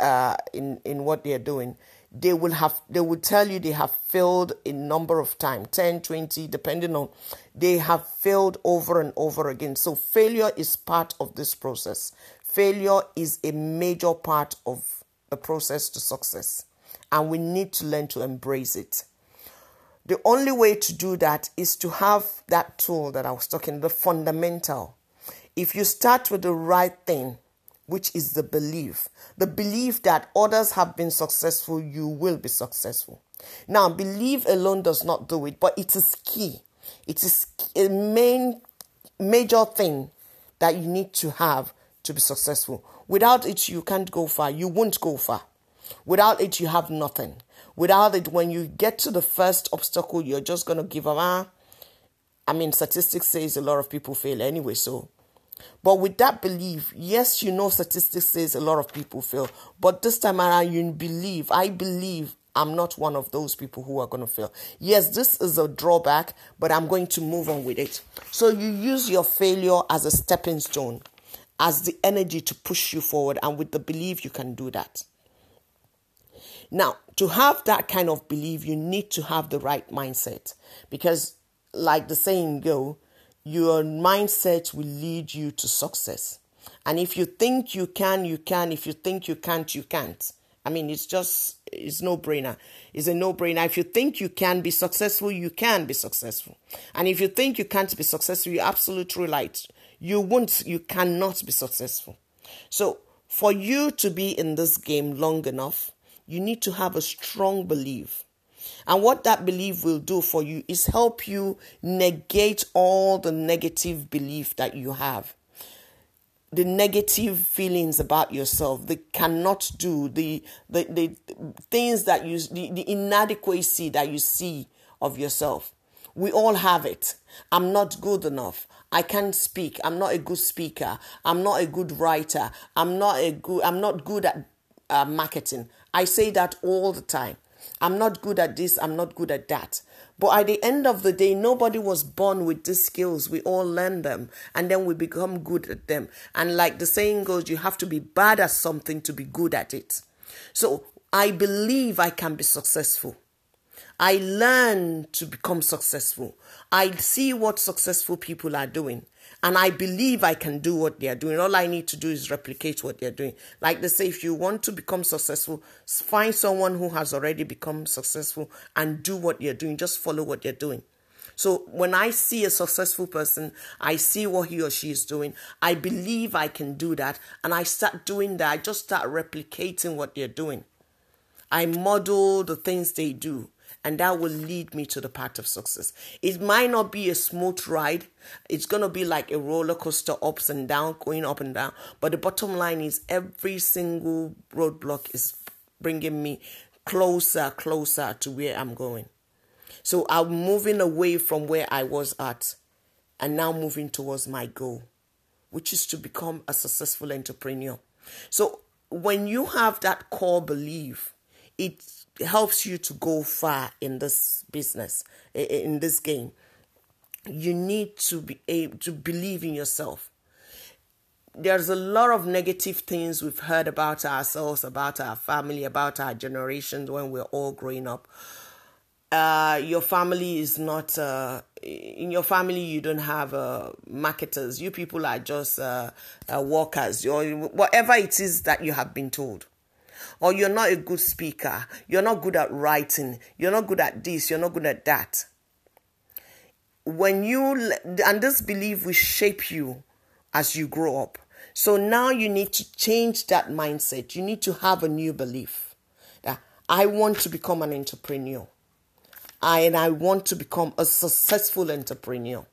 uh, in in what they are doing. They will have they will tell you they have failed a number of times 10 20 depending on they have failed over and over again. So failure is part of this process. Failure is a major part of a process to success, and we need to learn to embrace it. The only way to do that is to have that tool that I was talking, the fundamental. If you start with the right thing, which is the belief, the belief that others have been successful, you will be successful. Now, belief alone does not do it, but it is key. It is a main major thing that you need to have to be successful. Without it, you can't go far. You won't go far. Without it, you have nothing. Without it, when you get to the first obstacle, you're just going to give up. Ah, I mean, statistics says a lot of people fail anyway, so. But with that belief, yes, you know statistics says a lot of people fail. But this time around, you believe, I believe I'm not one of those people who are going to fail. Yes, this is a drawback, but I'm going to move on with it. So you use your failure as a stepping stone, as the energy to push you forward, and with the belief you can do that. Now, to have that kind of belief, you need to have the right mindset because, like the saying go, your mindset will lead you to success. And if you think you can, you can. If you think you can't, you can't. I mean, it's just, it's no brainer. It's a no brainer. If you think you can be successful, you can be successful. And if you think you can't be successful, you're absolutely right. You won't, you cannot be successful. So, for you to be in this game long enough, you need to have a strong belief. And what that belief will do for you is help you negate all the negative belief that you have the negative feelings about yourself, the cannot do, the the, the things that you the, the inadequacy that you see of yourself. We all have it. I'm not good enough. I can't speak. I'm not a good speaker. I'm not a good writer. I'm not a good I'm not good at uh, marketing. I say that all the time. I'm not good at this, I'm not good at that. But at the end of the day, nobody was born with these skills. We all learn them and then we become good at them. And like the saying goes, you have to be bad at something to be good at it. So I believe I can be successful. I learn to become successful. I see what successful people are doing. And I believe I can do what they are doing. All I need to do is replicate what they're doing. Like they say, if you want to become successful, find someone who has already become successful and do what they're doing. Just follow what they're doing. So when I see a successful person, I see what he or she is doing. I believe I can do that. And I start doing that. I just start replicating what they're doing. I model the things they do and that will lead me to the path of success. It might not be a smooth ride, it's going to be like a roller coaster, ups and down, going up and down. But the bottom line is every single roadblock is bringing me closer, closer to where I'm going. So I'm moving away from where I was at and now moving towards my goal, which is to become a successful entrepreneur. So when you have that core belief, it helps you to go far in this business, in this game. You need to be able to believe in yourself. There's a lot of negative things we've heard about ourselves, about our family, about our generations when we're all growing up. Uh, your family is not uh, in your family you don't have uh, marketers you people are just uh, uh, workers or whatever it is that you have been told or you're not a good speaker, you're not good at writing, you're not good at this, you're not good at that. When you, and this belief will shape you as you grow up. So now you need to change that mindset. You need to have a new belief that I want to become an entrepreneur. I, and I want to become a successful entrepreneur.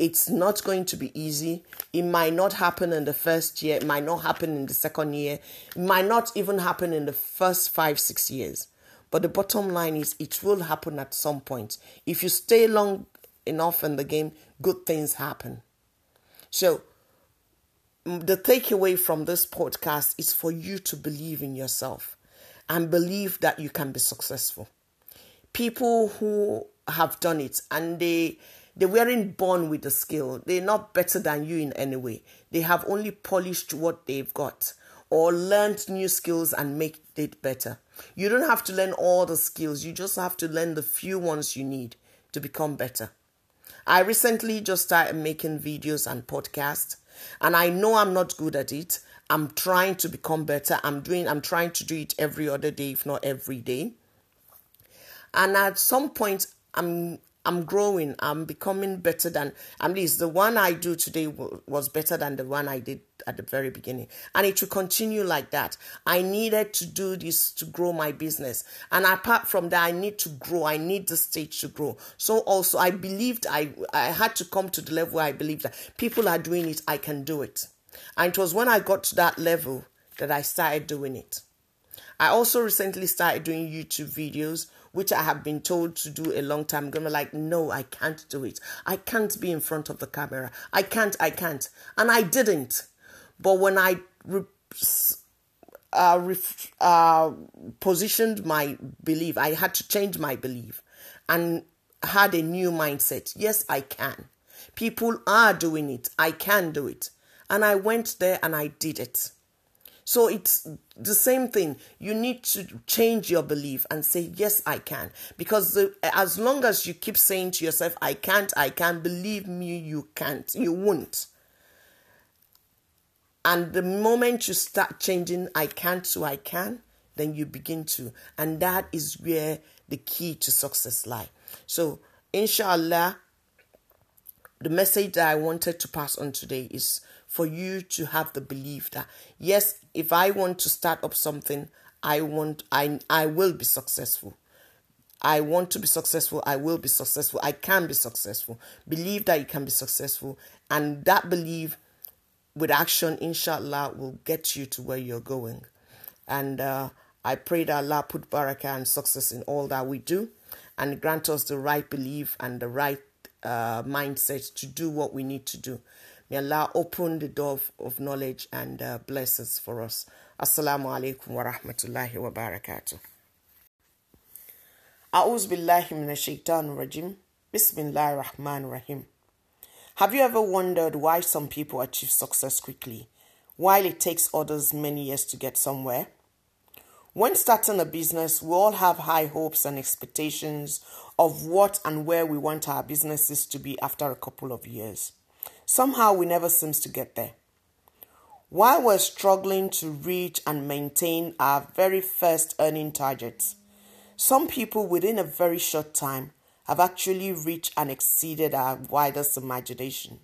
It's not going to be easy. It might not happen in the first year, it might not happen in the second year, it might not even happen in the first five, six years. But the bottom line is, it will happen at some point. If you stay long enough in the game, good things happen. So, the takeaway from this podcast is for you to believe in yourself and believe that you can be successful. People who have done it and they they weren't born with the skill. They're not better than you in any way. They have only polished what they've got or learned new skills and make it better. You don't have to learn all the skills. You just have to learn the few ones you need to become better. I recently just started making videos and podcasts and I know I'm not good at it. I'm trying to become better. I'm doing I'm trying to do it every other day, if not every day. And at some point I'm I'm growing. I'm becoming better than at least the one I do today was better than the one I did at the very beginning. And it will continue like that. I needed to do this to grow my business. And apart from that, I need to grow. I need the stage to grow. So also I believed I I had to come to the level where I believed that people are doing it, I can do it. And it was when I got to that level that I started doing it. I also recently started doing YouTube videos which I have been told to do a long time ago. I'm like, no, I can't do it. I can't be in front of the camera. I can't, I can't. And I didn't. But when I re- uh, ref- uh, positioned my belief, I had to change my belief and had a new mindset. Yes, I can. People are doing it. I can do it. And I went there and I did it. So it's the same thing. You need to change your belief and say, Yes, I can. Because the, as long as you keep saying to yourself, I can't, I can't, believe me, you can't, you won't. And the moment you start changing, I can't to I can, then you begin to. And that is where the key to success lie. So, inshallah, the message that I wanted to pass on today is for you to have the belief that yes, if I want to start up something, I want I I will be successful. I want to be successful. I will be successful. I can be successful. Believe that you can be successful. And that belief with action, inshallah, will get you to where you're going. And uh, I pray that Allah put barakah and success in all that we do and grant us the right belief and the right uh, mindset to do what we need to do. May Allah open the door of, of knowledge and uh, blessings for us. Assalamu alaikum wa rahmatullahi wa barakatuh. A'uz billahi minash rajim. Bismillahir rahmanir rahim. Have you ever wondered why some people achieve success quickly while it takes others many years to get somewhere? When starting a business, we all have high hopes and expectations of what and where we want our businesses to be after a couple of years. Somehow we never seems to get there. While we're struggling to reach and maintain our very first earning targets, some people within a very short time have actually reached and exceeded our wildest imagination.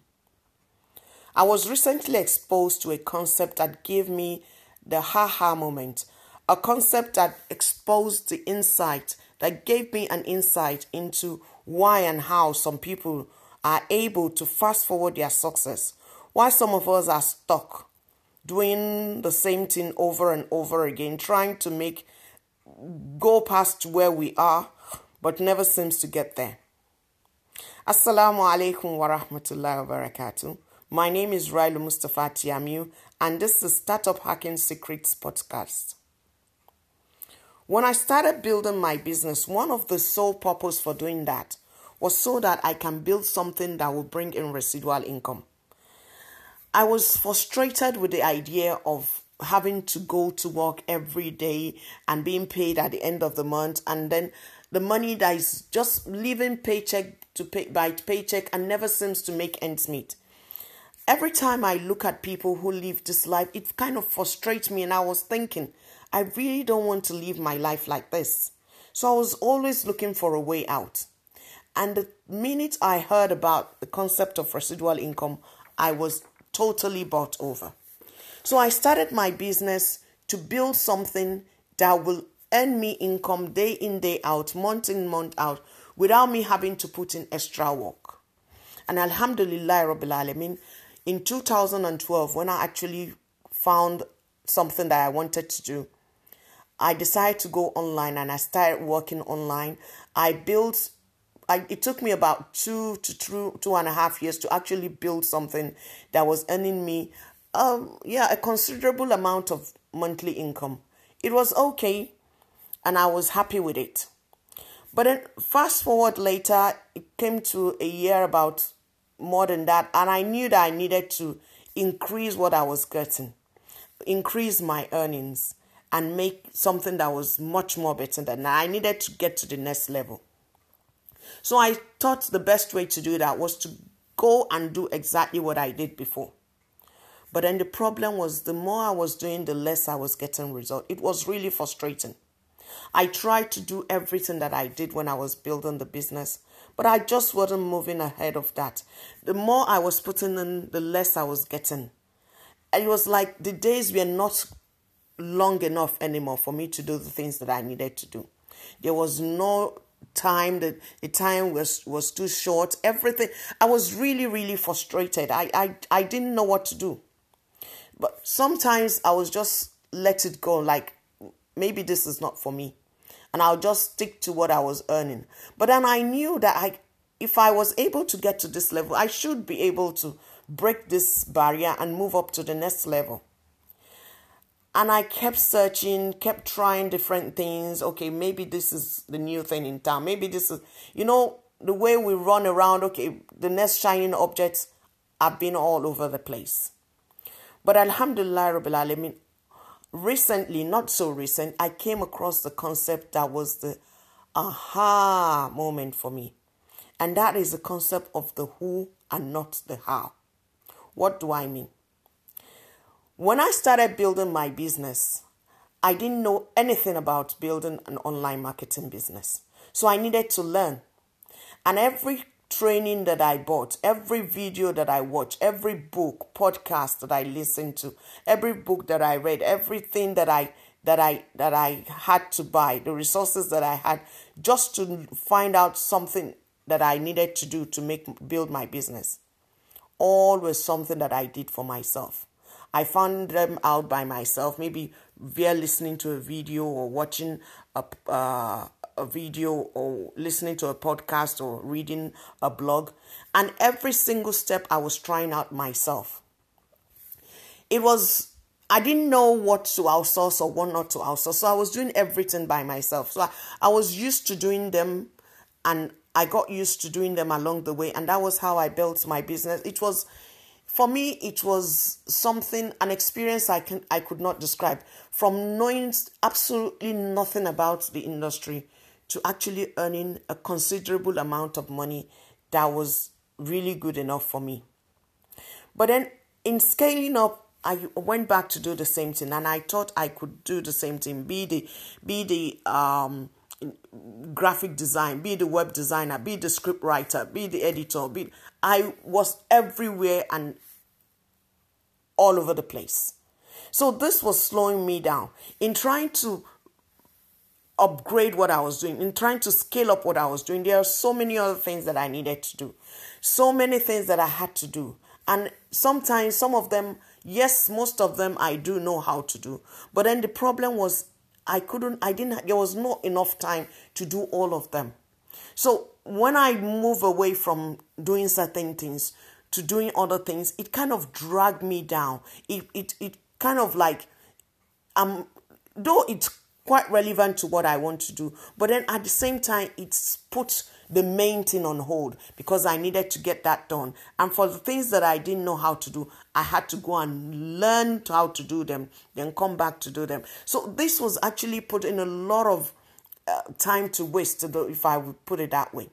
I was recently exposed to a concept that gave me the ha ha moment, a concept that exposed the insight, that gave me an insight into why and how some people are able to fast forward their success, while some of us are stuck doing the same thing over and over again, trying to make go past where we are, but never seems to get there. Assalamu alaikum wa rahmatullahi wa barakatuh. My name is Railu Mustafa Tiamiu, and this is Startup Hacking Secrets podcast. When I started building my business, one of the sole purpose for doing that was so that I can build something that will bring in residual income. I was frustrated with the idea of having to go to work every day and being paid at the end of the month and then the money that is just living paycheck to pay by paycheck and never seems to make ends meet. Every time I look at people who live this life, it kind of frustrates me and I was thinking, I really don't want to live my life like this. So I was always looking for a way out. And the minute I heard about the concept of residual income, I was totally bought over. So I started my business to build something that will earn me income day in, day out, month in, month out, without me having to put in extra work. And Alhamdulillah Rabbil Alameen, in 2012, when I actually found something that I wanted to do, I decided to go online and I started working online. I built I, it took me about two to two, two and a half years to actually build something that was earning me, um, yeah, a considerable amount of monthly income. It was okay, and I was happy with it. But then, fast forward later, it came to a year about more than that, and I knew that I needed to increase what I was getting, increase my earnings, and make something that was much more better than that. I needed to get to the next level. So I thought the best way to do that was to go and do exactly what I did before. But then the problem was the more I was doing, the less I was getting result. It was really frustrating. I tried to do everything that I did when I was building the business, but I just wasn't moving ahead of that. The more I was putting in, the less I was getting. And it was like the days were not long enough anymore for me to do the things that I needed to do. There was no time the, the time was was too short everything. I was really really frustrated. I, I i didn't know what to do. But sometimes i was just let it go like maybe this is not for me. And i'll just stick to what i was earning. But then i knew that i if i was able to get to this level i should be able to break this barrier and move up to the next level and I kept searching, kept trying different things. Okay, maybe this is the new thing in town. Maybe this is, you know, the way we run around. Okay, the next shining objects have been all over the place. But Alhamdulillah, Rabbil Alamin, recently, not so recent, I came across the concept that was the aha moment for me. And that is the concept of the who and not the how. What do I mean? When I started building my business, I didn't know anything about building an online marketing business. So I needed to learn. And every training that I bought, every video that I watched, every book, podcast that I listened to, every book that I read, everything that I that I that I had to buy, the resources that I had just to find out something that I needed to do to make build my business. All was something that I did for myself. I found them out by myself, maybe via listening to a video or watching a, uh, a video or listening to a podcast or reading a blog. And every single step I was trying out myself. It was, I didn't know what to outsource or what not to outsource. So I was doing everything by myself. So I, I was used to doing them and I got used to doing them along the way. And that was how I built my business. It was, for me it was something an experience i can i could not describe. From knowing absolutely nothing about the industry to actually earning a considerable amount of money that was really good enough for me. But then in scaling up i went back to do the same thing and i thought i could do the same thing. Be the be the um graphic design, be the web designer, be the script writer, be the editor, be I was everywhere and all over the place. So this was slowing me down in trying to upgrade what I was doing, in trying to scale up what I was doing. There are so many other things that I needed to do, so many things that I had to do. And sometimes some of them, yes, most of them I do know how to do. But then the problem was I couldn't, I didn't, there was not enough time to do all of them. So when I move away from doing certain things to doing other things, it kind of dragged me down. It it it kind of like um though it's quite relevant to what I want to do, but then at the same time it's put the main thing on hold because I needed to get that done. And for the things that I didn't know how to do, I had to go and learn how to do them, then come back to do them. So this was actually put in a lot of uh, time to waste, if I would put it that way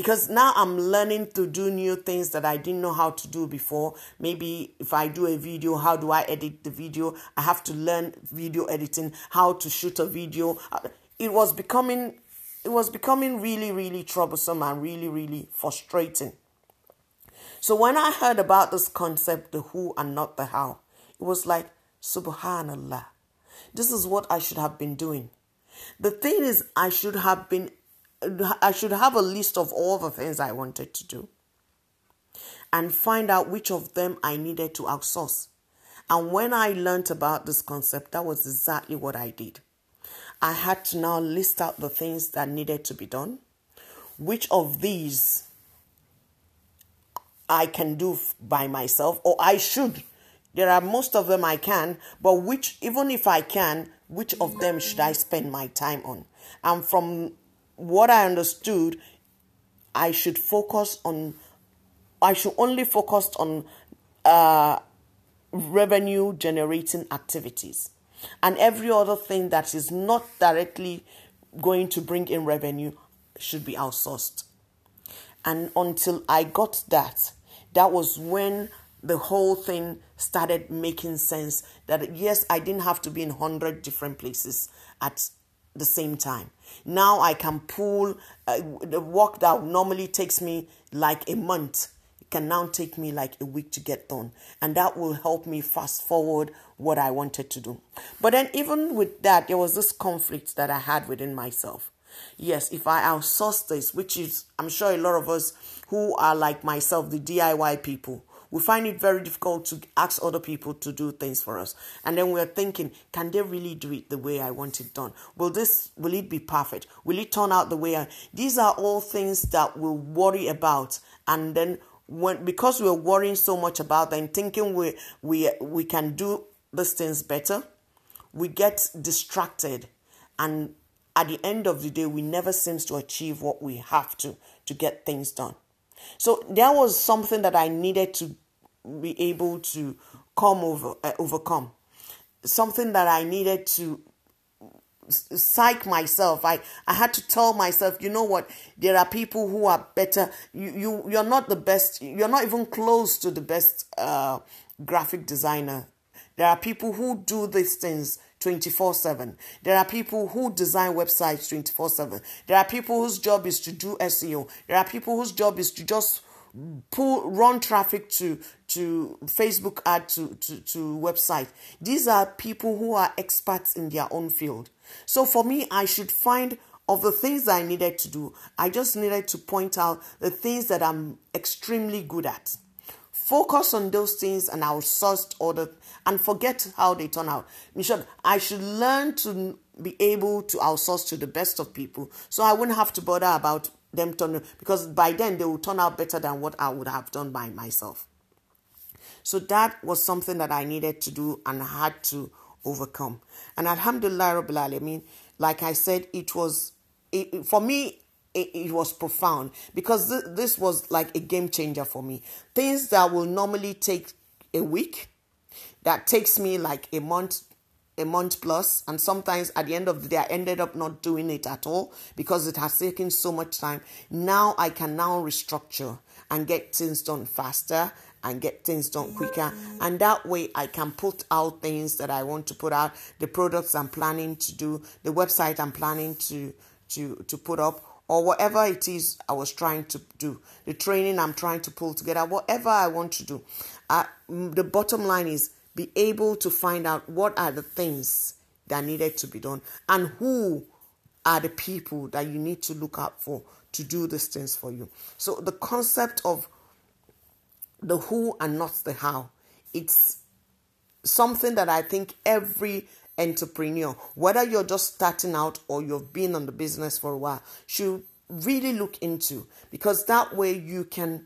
because now I'm learning to do new things that I didn't know how to do before. Maybe if I do a video, how do I edit the video? I have to learn video editing, how to shoot a video. Uh, it was becoming it was becoming really really troublesome and really really frustrating. So when I heard about this concept, the who and not the how, it was like subhanallah. This is what I should have been doing. The thing is I should have been I should have a list of all the things I wanted to do and find out which of them I needed to outsource. And when I learned about this concept, that was exactly what I did. I had to now list out the things that needed to be done, which of these I can do by myself, or I should. There are most of them I can, but which, even if I can, which of them should I spend my time on? And from what I understood, I should focus on, I should only focus on uh, revenue generating activities. And every other thing that is not directly going to bring in revenue should be outsourced. And until I got that, that was when the whole thing started making sense that yes, I didn't have to be in 100 different places at the same time. Now I can pull uh, the work that normally takes me like a month It can now take me like a week to get done. And that will help me fast forward what I wanted to do. But then, even with that, there was this conflict that I had within myself. Yes, if I outsource this, which is, I'm sure a lot of us who are like myself, the DIY people, we find it very difficult to ask other people to do things for us. And then we're thinking, can they really do it the way I want it done? Will this, will it be perfect? Will it turn out the way I, these are all things that we'll worry about. And then when, because we're worrying so much about them, thinking we, we, we can do these things better, we get distracted. And at the end of the day, we never seems to achieve what we have to to get things done. So there was something that I needed to be able to come over uh, overcome. Something that I needed to psych myself. I, I had to tell myself, you know what, there are people who are better. You, you, you're not the best. You're not even close to the best uh, graphic designer. There are people who do these things 24 7. There are people who design websites 24 7. There are people whose job is to do SEO. There are people whose job is to just pull run traffic to to Facebook ad to, to, to website. These are people who are experts in their own field. So for me, I should find of the things I needed to do, I just needed to point out the things that I'm extremely good at. Focus on those things and I'll source other and forget how they turn out. Michelle, I should learn to be able to outsource to the best of people so I wouldn't have to bother about them turning because by then they will turn out better than what I would have done by myself. So that was something that I needed to do and had to overcome. And Alhamdulillah Rabbil Alameen, like I said, it was, it, for me, it, was profound because th- this was like a game changer for me. Things that will normally take a week, that takes me like a month, a month plus, and sometimes at the end of the day, I ended up not doing it at all because it has taken so much time. Now I can now restructure and get things done faster and get things done quicker. And that way I can put out things that I want to put out, the products I'm planning to do, the website I'm planning to to to put up or whatever it is I was trying to do, the training I'm trying to pull together, whatever I want to do. Uh, the bottom line is be able to find out what are the things that needed to be done and who are the people that you need to look out for to do these things for you. So the concept of the who and not the how. It's something that I think every entrepreneur, whether you're just starting out or you've been on the business for a while, should really look into because that way you can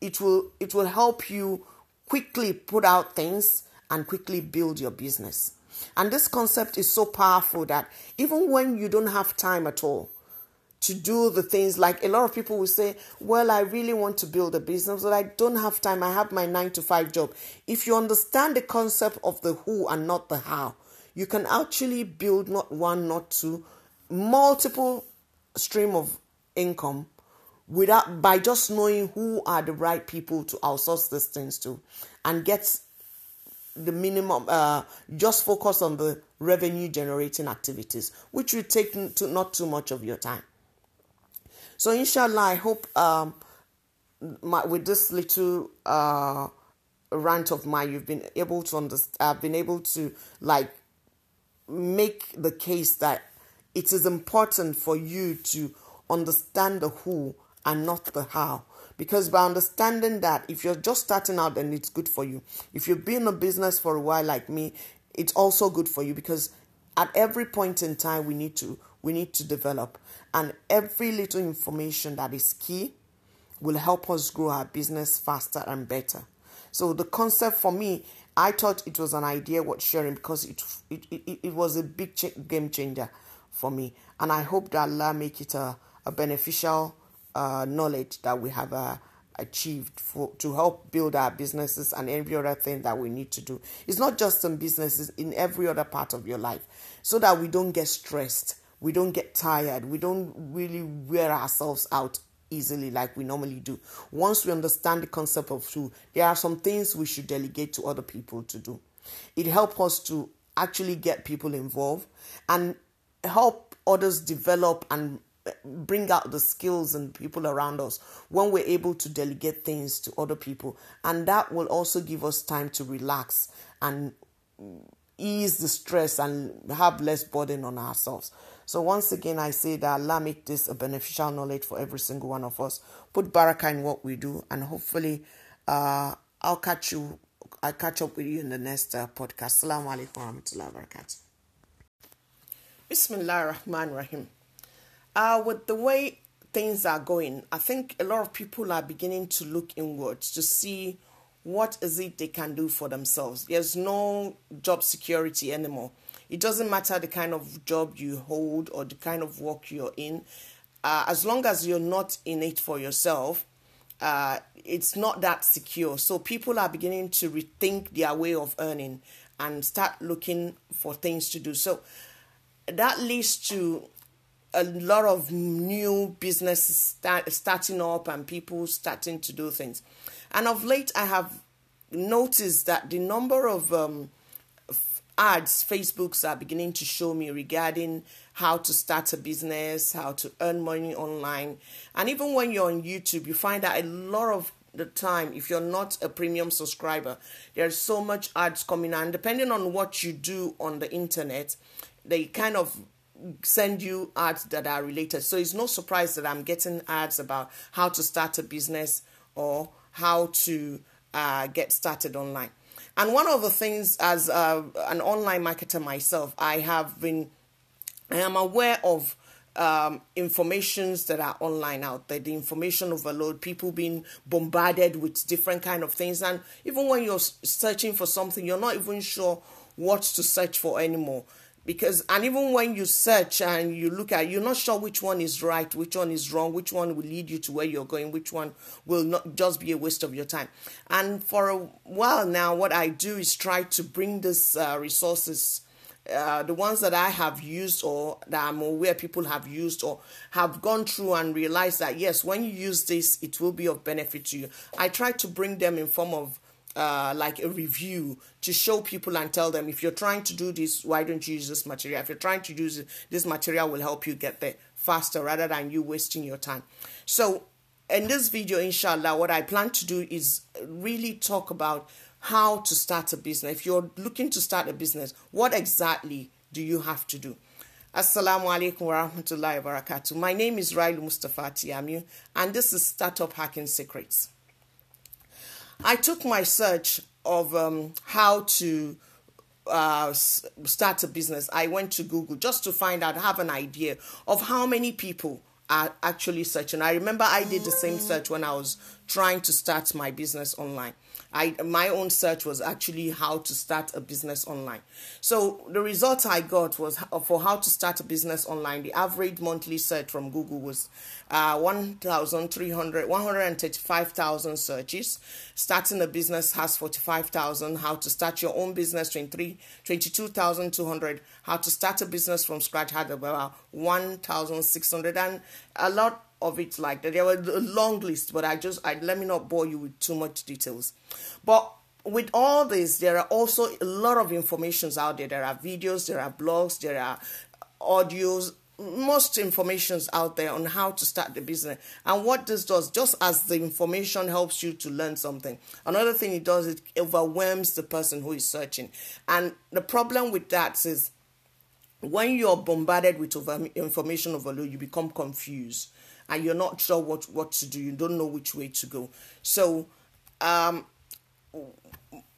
it will it will help you quickly put out things and quickly build your business. And this concept is so powerful that even when you don't have time at all, to do the things like a lot of people will say, Well, I really want to build a business, but I don't have time. I have my nine to five job. If you understand the concept of the who and not the how, you can actually build not one, not two, multiple stream of income without by just knowing who are the right people to outsource these things to and get the minimum uh, just focus on the revenue generating activities which will take to not too much of your time so inshallah, I hope um, my, with this little uh, rant of mine, you've been able to understand. I've been able to like make the case that it is important for you to understand the who and not the how. Because by understanding that, if you're just starting out, then it's good for you. If you've been in a business for a while, like me, it's also good for you because at every point in time, we need to we need to develop. And every little information that is key will help us grow our business faster and better. So the concept for me, I thought it was an idea worth sharing because it it, it, it was a big game changer for me. And I hope that Allah make it a, a beneficial uh, knowledge that we have uh, achieved for to help build our businesses and every other thing that we need to do. It's not just in businesses, in every other part of your life, so that we don't get stressed we don't get tired, we don't really wear ourselves out easily like we normally do. Once we understand the concept of tool, there are some things we should delegate to other people to do. It helps us to actually get people involved and help others develop and bring out the skills and people around us when we're able to delegate things to other people. And that will also give us time to relax and ease the stress and have less burden on ourselves. So once again i say that allah make this a beneficial knowledge for every single one of us. Put barakah in what we do and hopefully uh, i'll catch you i'll catch up with you in the next uh, podcast. Assalamu alaikum warahmatullahi wabarakatuh. Bismillah rahman rahim uh, with the way things are going, I think a lot of people are beginning to look inwards to see what is it they can do for themselves. There's no job security anymore. It doesn't matter the kind of job you hold or the kind of work you're in. Uh, as long as you're not in it for yourself, uh, it's not that secure. So people are beginning to rethink their way of earning and start looking for things to do. So that leads to a lot of new businesses start, starting up and people starting to do things. And of late, I have noticed that the number of um, ads Facebooks are beginning to show me regarding how to start a business, how to earn money online. And even when you're on YouTube, you find that a lot of the time, if you're not a premium subscriber, there's so much ads coming and depending on what you do on the internet, they kind of send you ads that are related. So it's no surprise that I'm getting ads about how to start a business or how to uh, get started online. And one of the things, as uh, an online marketer myself, I have been, I am aware of um, informations that are online out there, the information overload, people being bombarded with different kind of things, and even when you're searching for something, you're not even sure what to search for anymore because and even when you search and you look at you're not sure which one is right which one is wrong which one will lead you to where you're going which one will not just be a waste of your time and for a while now what i do is try to bring these uh, resources uh, the ones that I have used or that I'm aware people have used or have gone through and realized that yes, when you use this, it will be of benefit to you. I try to bring them in form of uh, like a review to show people and tell them if you're trying to do this, why don't you use this material? If you're trying to use it, this material will help you get there faster rather than you wasting your time. So, in this video, inshallah, what I plan to do is really talk about how to start a business. If you're looking to start a business, what exactly do you have to do? Assalamu alaikum wa rahmatullahi wa barakatuh. My name is Railu Mustafa Tiamu, and this is Startup Hacking Secrets. I took my search of um, how to uh, start a business. I went to Google just to find out, have an idea of how many people are actually searching. I remember I did the same search when I was trying to start my business online. I my own search was actually how to start a business online. So the result I got was for how to start a business online. The average monthly search from Google was uh, 1,300, 135,000 searches. Starting a business has 45,000. How to start your own business, 23, 22,200. How to start a business from scratch had about 1,600 and a lot of it like that. There were a long list, but I just I let me not bore you with too much details. But with all this, there are also a lot of informations out there. There are videos, there are blogs, there are audios, most informations out there on how to start the business and what this does just as the information helps you to learn something another thing it does it overwhelms the person who is searching and the problem with that is when you're bombarded with over information overload you become confused and you're not sure what, what to do, you don't know which way to go. So, um,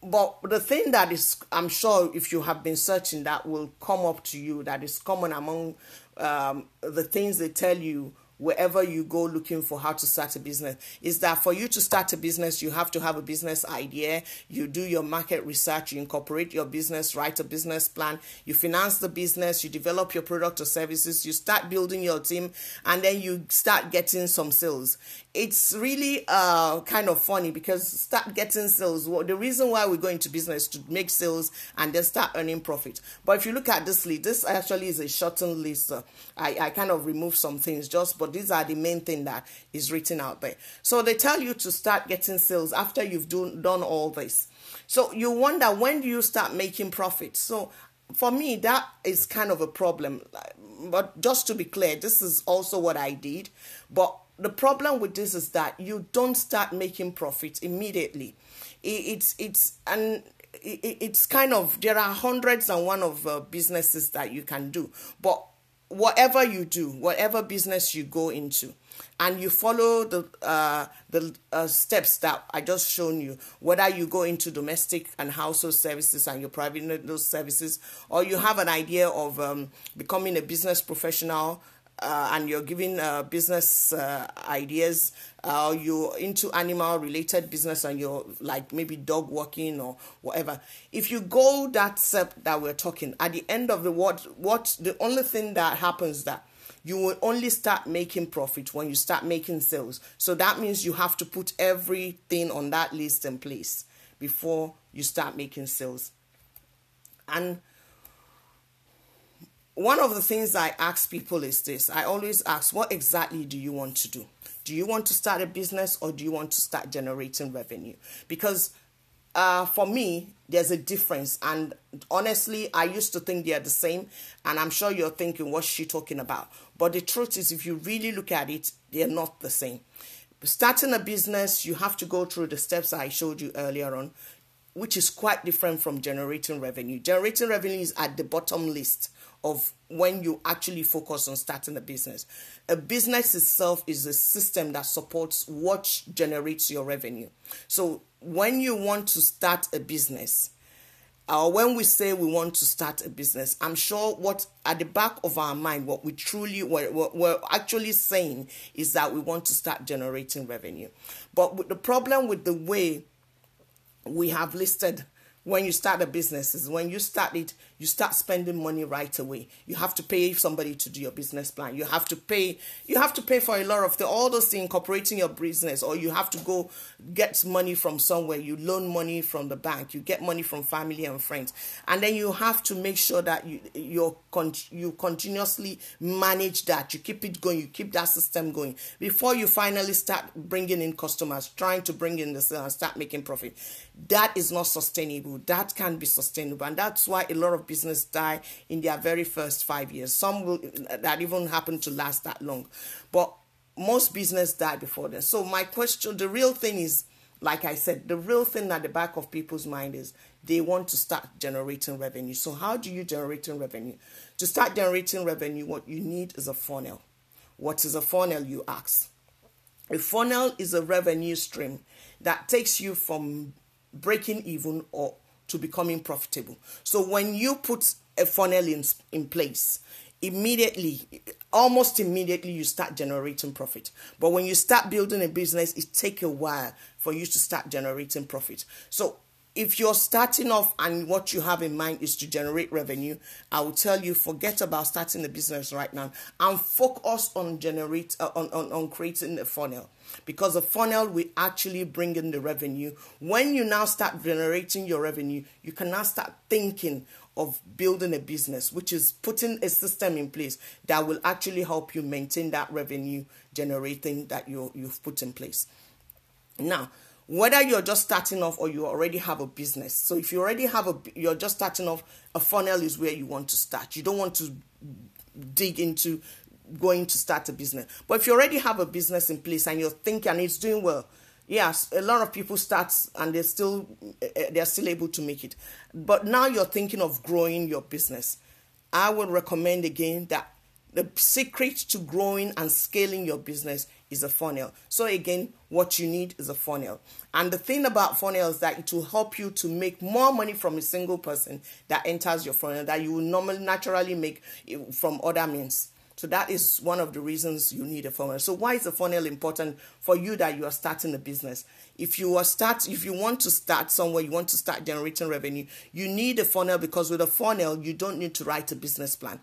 but the thing that is, I'm sure if you have been searching, that will come up to you, that is common among um, the things they tell you wherever you go looking for how to start a business is that for you to start a business you have to have a business idea. You do your market research you incorporate your business write a business plan you finance the business you develop your product or services you start building your team and then you start getting some sales. It's really uh, kind of funny because start getting sales well, the reason why we go into business to make sales and then start earning profit. But if you look at this list this actually is a shortened list I, I kind of remove some things just but these are the main thing that is written out there. So they tell you to start getting sales after you've do, done all this. So you wonder when do you start making profits? So for me, that is kind of a problem. But just to be clear, this is also what I did. But the problem with this is that you don't start making profits immediately. It's it's and it's kind of there are hundreds and one of uh, businesses that you can do, but whatever you do, whatever business you go into, and you follow the uh, the uh, steps that I just shown you, whether you go into domestic and household services and you're providing those services, or you have an idea of um, becoming a business professional uh, and you're giving uh, business uh, ideas, uh, you're into animal related business and you're like maybe dog walking or whatever. If you go that step that we're talking, at the end of the what what the only thing that happens that you will only start making profit when you start making sales. So that means you have to put everything on that list in place before you start making sales. And one of the things I ask people is this I always ask, what exactly do you want to do? Do you want to start a business or do you want to start generating revenue? Because uh, for me, there's a difference. And honestly, I used to think they're the same. And I'm sure you're thinking, what's she talking about? But the truth is, if you really look at it, they're not the same. Starting a business, you have to go through the steps I showed you earlier on, which is quite different from generating revenue. Generating revenue is at the bottom list of when you actually focus on starting a business. A business itself is a system that supports what generates your revenue. So when you want to start a business, or when we say we want to start a business, I'm sure what at the back of our mind, what we truly what we're actually saying is that we want to start generating revenue. But the problem with the way we have listed when you start a business is when you start it, you start spending money right away. You have to pay somebody to do your business plan. You have to pay. You have to pay for a lot of the all those things incorporating your business, or you have to go get money from somewhere. You loan money from the bank. You get money from family and friends, and then you have to make sure that you you you continuously manage that. You keep it going. You keep that system going before you finally start bringing in customers, trying to bring in the sale and start making profit. That is not sustainable. That can be sustainable, and that's why a lot of business die in their very first five years. Some will that even happen to last that long, but most business die before then. So my question, the real thing is, like I said, the real thing at the back of people's mind is they want to start generating revenue. So how do you generate revenue? To start generating revenue, what you need is a funnel. What is a funnel, you ask? A funnel is a revenue stream that takes you from breaking even or to becoming profitable. So when you put a funnel in, in place, immediately, almost immediately, you start generating profit. But when you start building a business, it takes a while for you to start generating profit. So if you're starting off and what you have in mind is to generate revenue, I will tell you forget about starting a business right now and focus on generate uh, on, on on creating a funnel because the funnel will actually bring in the revenue. When you now start generating your revenue, you can now start thinking of building a business, which is putting a system in place that will actually help you maintain that revenue generating that you you've put in place. Now, whether you're just starting off or you already have a business. So if you already have a you're just starting off, a funnel is where you want to start. You don't want to dig into going to start a business. But if you already have a business in place and you're thinking it's doing well, yes, a lot of people start and they're still eh, eh, they're still able to make it. But now you're thinking of growing your business. I would recommend again that the secret to growing and scaling your business is a funnel. So again, what you need is a funnel. And the thing about funnel is that it will help you to make more money from a single person that enters your funnel that you will normally naturally make eh, from other means. So that is one of the reasons you need a funnel. So why is a funnel important for you that you are starting a business? if you are start if you want to start somewhere you want to start generating revenue you need a funnel because with a funnel you don't need to write a business plan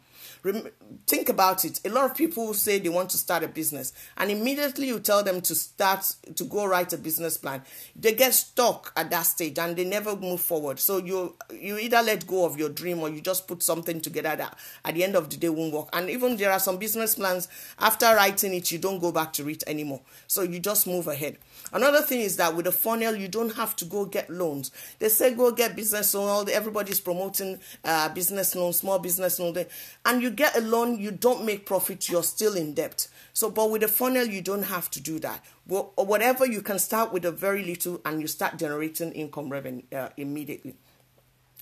think about it. A lot of people say they want to start a business, and immediately you tell them to start to go write a business plan. They get stuck at that stage and they never move forward. So you you either let go of your dream or you just put something together that at the end of the day won't work. And even there are some business plans after writing it, you don't go back to it anymore. So you just move ahead. Another thing is that with a funnel, you don't have to go get loans. They say go get business loan. Everybody's promoting uh, business loan, small business loan, and you get a loan, you don't make profit, you're still in debt. So, but with a funnel, you don't have to do that. Well, whatever you can start with a very little, and you start generating income revenue uh, immediately.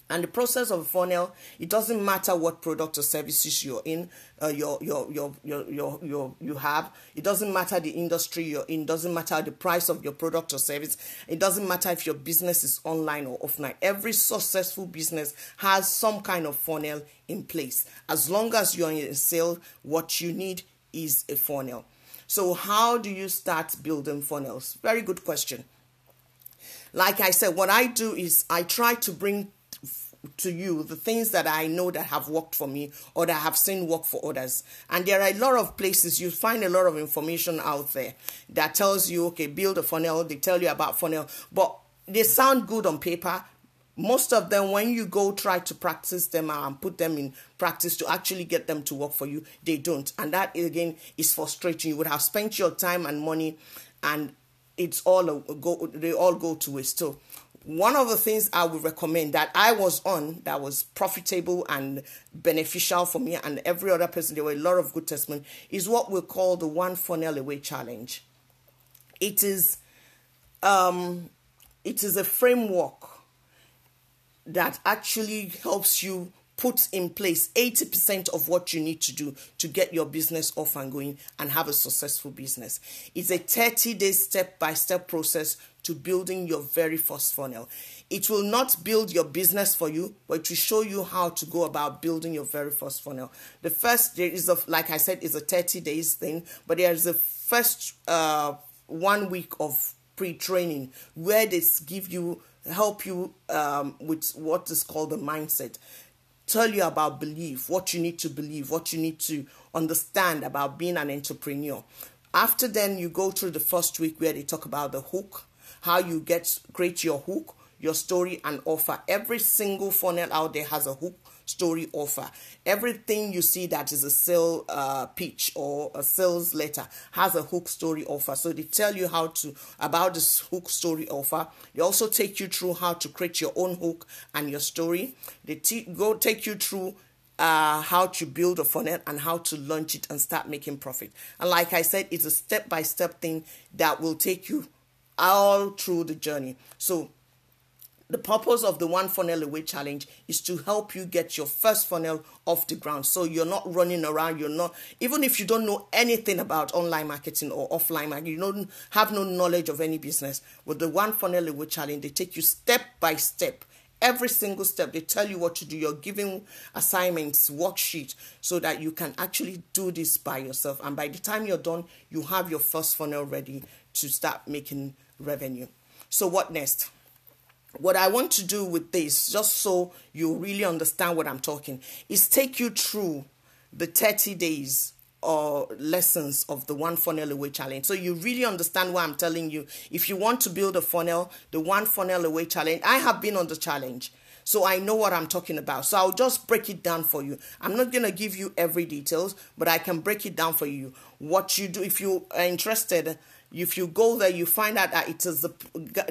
And the process of a funnel, it doesn't matter what product or services you're in, uh, your, your, your, your, your, you have. It doesn't matter the industry you're in. It Doesn't matter the price of your product or service. It doesn't matter if your business is online or offline. Every successful business has some kind of funnel in place. As long as you're in sale, what you need is a funnel. So how do you start building funnels? Very good question. Like I said, what I do is I try to bring to you the things that I know that have worked for me or that I have seen work for others. And there are a lot of places you find a lot of information out there that tells you, okay, build a funnel, they tell you about funnel, but they sound good on paper. Most of them, when you go try to practice them and put them in practice to actually get them to work for you, they don't. And that again is frustrating. You would have spent your time and money and it's all a go they all go to waste. So one of the things I would recommend that I was on that was profitable and beneficial for me and every other person, there were a lot of good testimony, is what we call the One Funnel Away Challenge. It is um, it is a framework that actually helps you put in place 80% of what you need to do to get your business off and going and have a successful business. It's a 30 day step by step process to building your very first funnel. It will not build your business for you, but will show you how to go about building your very first funnel. The first there is a like I said is a 30 days thing, but there is a first uh, one week of pre-training where they give you help you um, with what is called the mindset tell you about belief, what you need to believe, what you need to understand about being an entrepreneur. After then, you go through the first week where they talk about the hook, how you get create your hook, your story and offer. Every single funnel out there has a hook story offer. Everything you see that is a sale uh, pitch or a sales letter has a hook story offer. So they tell you how to about this hook story offer. They also take you through how to create your own hook and your story. They go take you through uh, how to build a funnel and how to launch it and start making profit. And like I said, it's a step by step thing that will take you all through the journey. So the purpose of the one funnel away challenge is to help you get your first funnel off the ground. So you're not running around you're not even if you don't know anything about online marketing or offline marketing you don't have no knowledge of any business with the one funnel away challenge they take you step by step. Every single step they tell you what to do. You're giving assignments worksheet so that you can actually do this by yourself. And by the time you're done you have your first funnel ready to start making revenue so what next what I want to do with this, just so you really understand what I'm talking, is take you through the 30 days or lessons of the one funnel away challenge. So you really understand what I'm telling you. If you want to build a funnel, the one funnel away challenge, I have been on the challenge. So I know what I'm talking about. So I'll just break it down for you. I'm not going to give you every details, but I can break it down for you. What you do if you are interested, if you go there, you find out that it is the,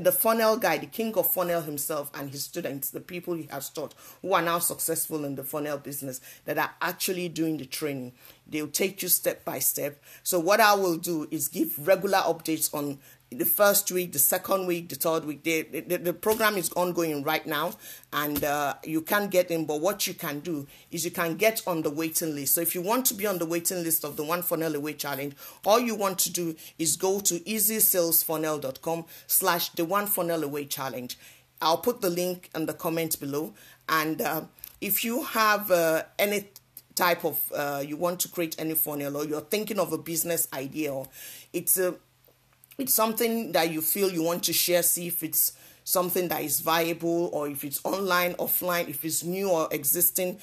the funnel guy, the king of funnel himself, and his students, the people he has taught, who are now successful in the funnel business, that are actually doing the training. They'll take you step by step. So, what I will do is give regular updates on the first week, the second week, the third week. The, the, program is ongoing right now, and uh, you can't get in. But what you can do is you can get on the waiting list. So if you want to be on the waiting list of the One Funnel Away Challenge, all you want to do is go to easysalesfunnel.com slash the One Funnel Away Challenge. I'll put the link in the comments below. And uh, if you have uh, any type of uh, you want to create any funnel or you're thinking of a business idea or it's a it's something that you feel you want to share, see if it's something that is viable or if it's online, offline, if it's new or existing,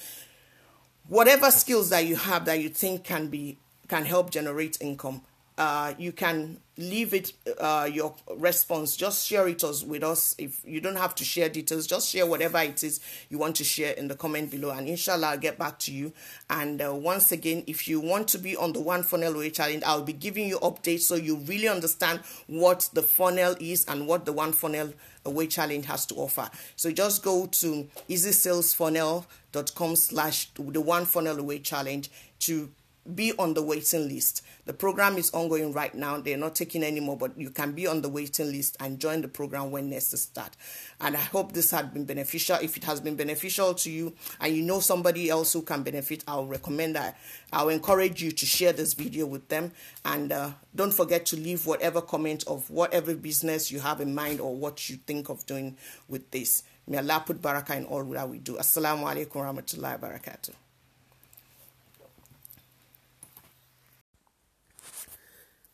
whatever skills that you have that you think can be can help generate income uh, you can leave it uh, your response. Just share it with us. If you don't have to share details just share whatever it is you want to share in the comment below and inshallah i'll get back to you. And uh, once again if you want to be on the one funnel way challenge i'll be giving you updates so you really understand what the funnel is and what the one funnel away challenge has to offer. So just go to easysalesfunnel.com slash the one funnel away challenge to be on the waiting list. The program is ongoing right now. They're not taking any more, but you can be on the waiting list and join the program when next start. And I hope this has been beneficial. If it has been beneficial to you and you know somebody else who can benefit, I'll recommend that. I'll encourage you to share this video with them. And uh, don't forget to leave whatever comment of whatever business you have in mind or what you think of doing with this. May Allah put barakah in all that we do. Assalamu alaikum warahmatullahi wabarakatuh.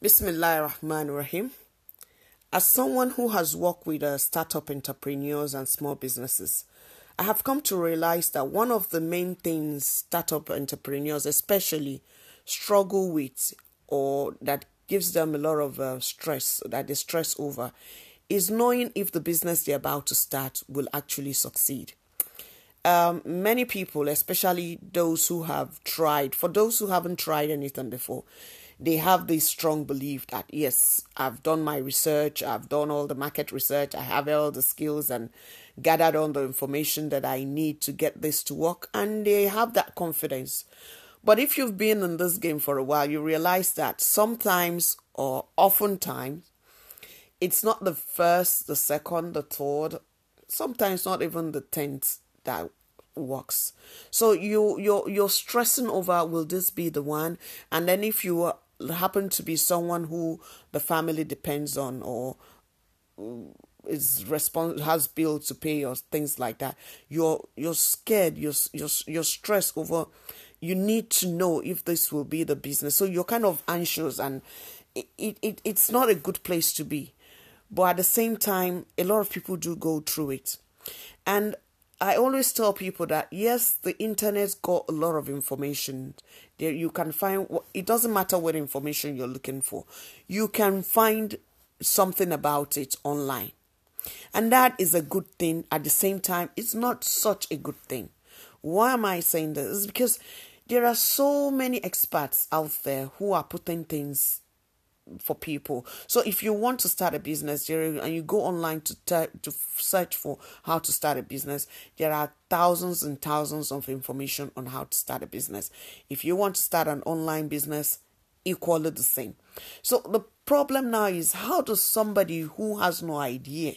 Bismillah Rahman Rahim. As someone who has worked with uh, startup entrepreneurs and small businesses, I have come to realize that one of the main things startup entrepreneurs, especially, struggle with or that gives them a lot of uh, stress, that they stress over, is knowing if the business they're about to start will actually succeed. Um, many people, especially those who have tried, for those who haven't tried anything before, they have this strong belief that yes, I've done my research, I've done all the market research, I have all the skills and gathered all the information that I need to get this to work, and they have that confidence. But if you've been in this game for a while, you realize that sometimes or oftentimes it's not the first, the second, the third, sometimes not even the tenth that works. So you you're you're stressing over will this be the one? And then if you happen to be someone who the family depends on or is respons- has bills to pay or things like that you're you're scared you're you're you're stressed over you need to know if this will be the business. So you're kind of anxious and it, it, it it's not a good place to be. But at the same time a lot of people do go through it. And I always tell people that yes, the internet's got a lot of information. There you can find. It doesn't matter what information you're looking for. You can find something about it online, and that is a good thing. At the same time, it's not such a good thing. Why am I saying this? It's because there are so many experts out there who are putting things for people. So if you want to start a business, and you go online to to search for how to start a business, there are thousands and thousands of information on how to start a business. If you want to start an online business, equally the same. So the problem now is how does somebody who has no idea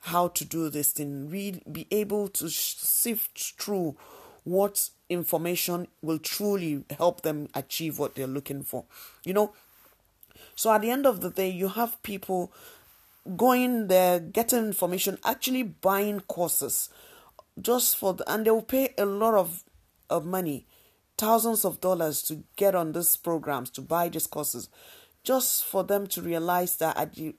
how to do this thing really be able to sift through what information will truly help them achieve what they're looking for. You know, so at the end of the day, you have people going there, getting information, actually buying courses just for the, and they will pay a lot of, of money, thousands of dollars to get on these programs, to buy these courses, just for them to realize that at the,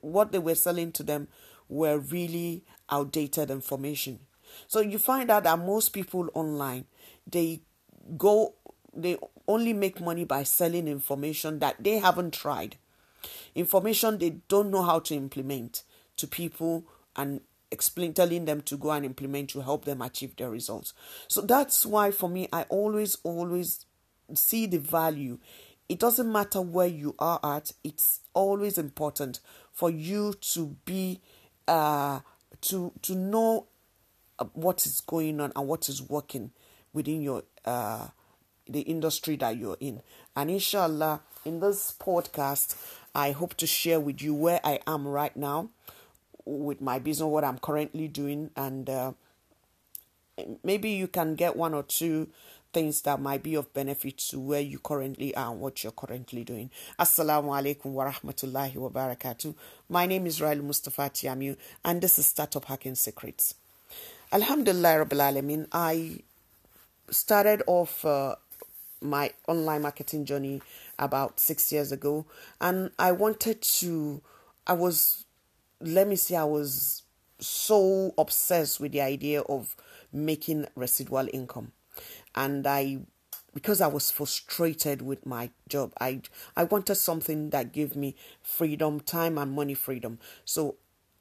what they were selling to them were really outdated information. So you find out that most people online, they go they only make money by selling information that they haven't tried, information they don't know how to implement to people and explain telling them to go and implement to help them achieve their results. So that's why for me I always always see the value. It doesn't matter where you are at, it's always important for you to be uh to to know uh, what is going on and what is working within your uh the industry that you're in. And inshallah, in this podcast, I hope to share with you where I am right now with my business, what I'm currently doing, and uh, maybe you can get one or two things that might be of benefit to where you currently are and what you're currently doing. Assalamu alaikum wa rahmatullahi wa barakatuh. My name is Rail Mustafa Tiamu, and this is Startup Hacking Secrets. Alhamdulillah Rabbil Alameen, I started off uh, my online marketing journey about six years ago, and I wanted to. I was, let me see, I was so obsessed with the idea of making residual income, and I because I was frustrated with my job. I I wanted something that gave me freedom, time and money freedom. So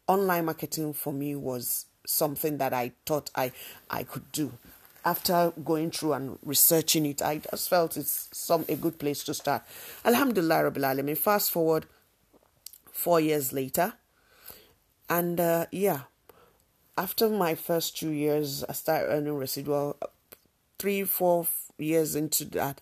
online marketing for me was something that I thought I I could do. After going through and researching it, I just felt it's some a good place to start. Alhamdulillah Rabbil Alamin. Fast forward four years later, and uh, yeah, after my first two years, I started earning residual. Three, four years into that,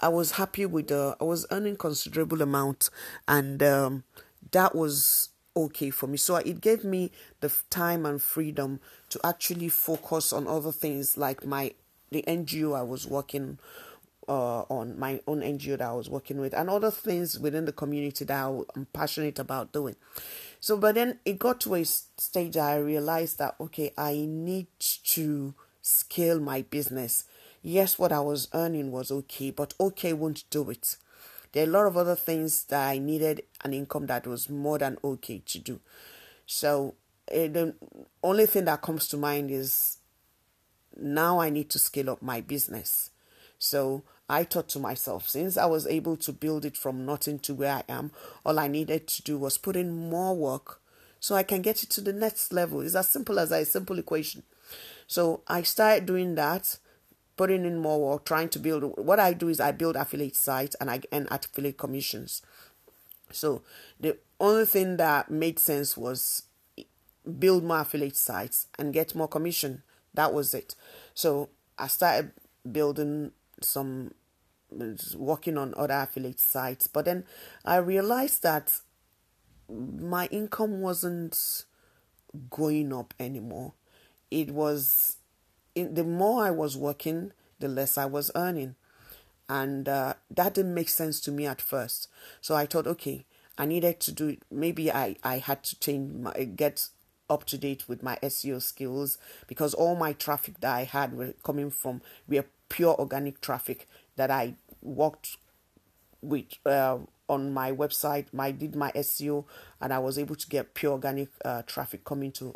I was happy with the. I was earning considerable amount, and um, that was okay for me. So it gave me the time and freedom to actually focus on other things like my the NGO I was working uh, on my own NGO that I was working with and other things within the community that I'm passionate about doing. So, but then it got to a stage I realized that okay, I need to scale my business. Yes, what I was earning was okay, but okay won't do it. There are a lot of other things that I needed an income that was more than okay to do. So uh, the only thing that comes to mind is now I need to scale up my business. So I thought to myself, since I was able to build it from nothing to where I am, all I needed to do was put in more work so I can get it to the next level. It's as simple as a simple equation. So I started doing that putting in more work, trying to build. What I do is I build affiliate sites and I earn affiliate commissions. So the only thing that made sense was build more affiliate sites and get more commission. That was it. So I started building some, working on other affiliate sites, but then I realized that my income wasn't going up anymore. It was in, the more I was working, the less I was earning. And uh, that didn't make sense to me at first. So I thought, okay, I needed to do it. Maybe I, I had to change my, get up to date with my SEO skills because all my traffic that I had were coming from were pure organic traffic that I worked with uh, on my website. I did my SEO and I was able to get pure organic uh, traffic coming to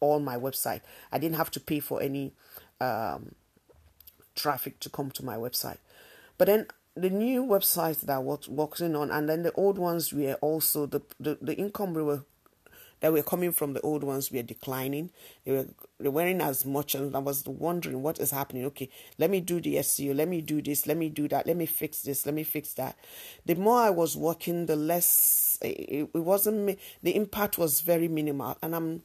on my website. I didn't have to pay for any um, traffic to come to my website. But then the new websites that I was working on, and then the old ones were also the the, the income we were that were coming from the old ones were declining. They were they weren't as much, and I was wondering what is happening. Okay, let me do the SEO. Let me do this. Let me do that. Let me fix this. Let me fix that. The more I was working, the less it, it wasn't. The impact was very minimal, and I'm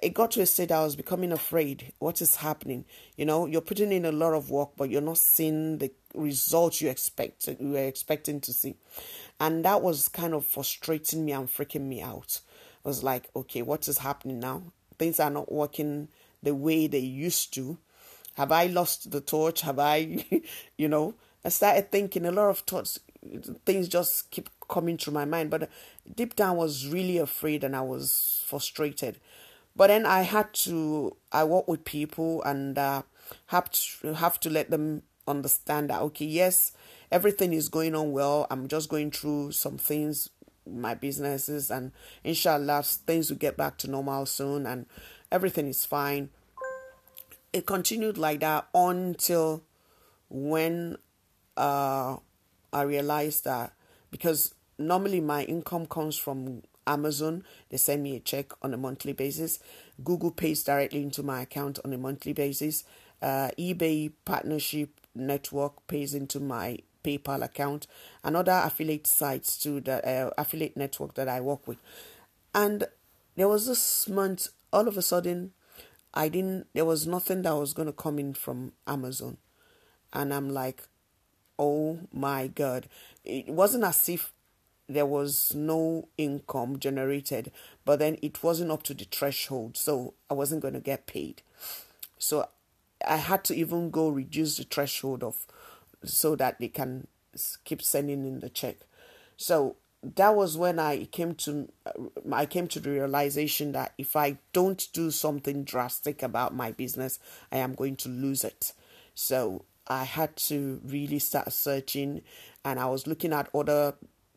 it got to a state I was becoming afraid. What is happening? You know, you're putting in a lot of work, but you're not seeing the results you expect you were expecting to see, and that was kind of frustrating me and freaking me out. I was like, okay, what is happening now? Things are not working the way they used to. Have I lost the torch? Have I, <laughs> you know? I started thinking a lot of thoughts, things just keep coming through my mind. But deep down, I was really afraid and I was frustrated. But then I had to, I work with people and uh, have to have to let them understand that okay, yes, everything is going on well. I'm just going through some things, my businesses, and inshallah, things will get back to normal soon, and everything is fine. It continued like that until when uh, I realized that because normally my income comes from Amazon, they send me a check on a monthly basis. Google pays directly into my account on a monthly basis. Uh, eBay partnership network pays into my PayPal account and other affiliate sites to the uh, affiliate network that I work with. And there was this month, all of a sudden, I didn't, there was nothing that was going to come in from Amazon. And I'm like, oh my God. It wasn't as if there was no income generated, but then it wasn't up to the threshold, so I wasn't going to get paid. So I had to even go reduce the threshold of so that they can keep sending in the check. So that was when I came to uh, I came to the realization that if I don't do something drastic about my business, I am going to lose it. So I had to really start searching and I was looking at other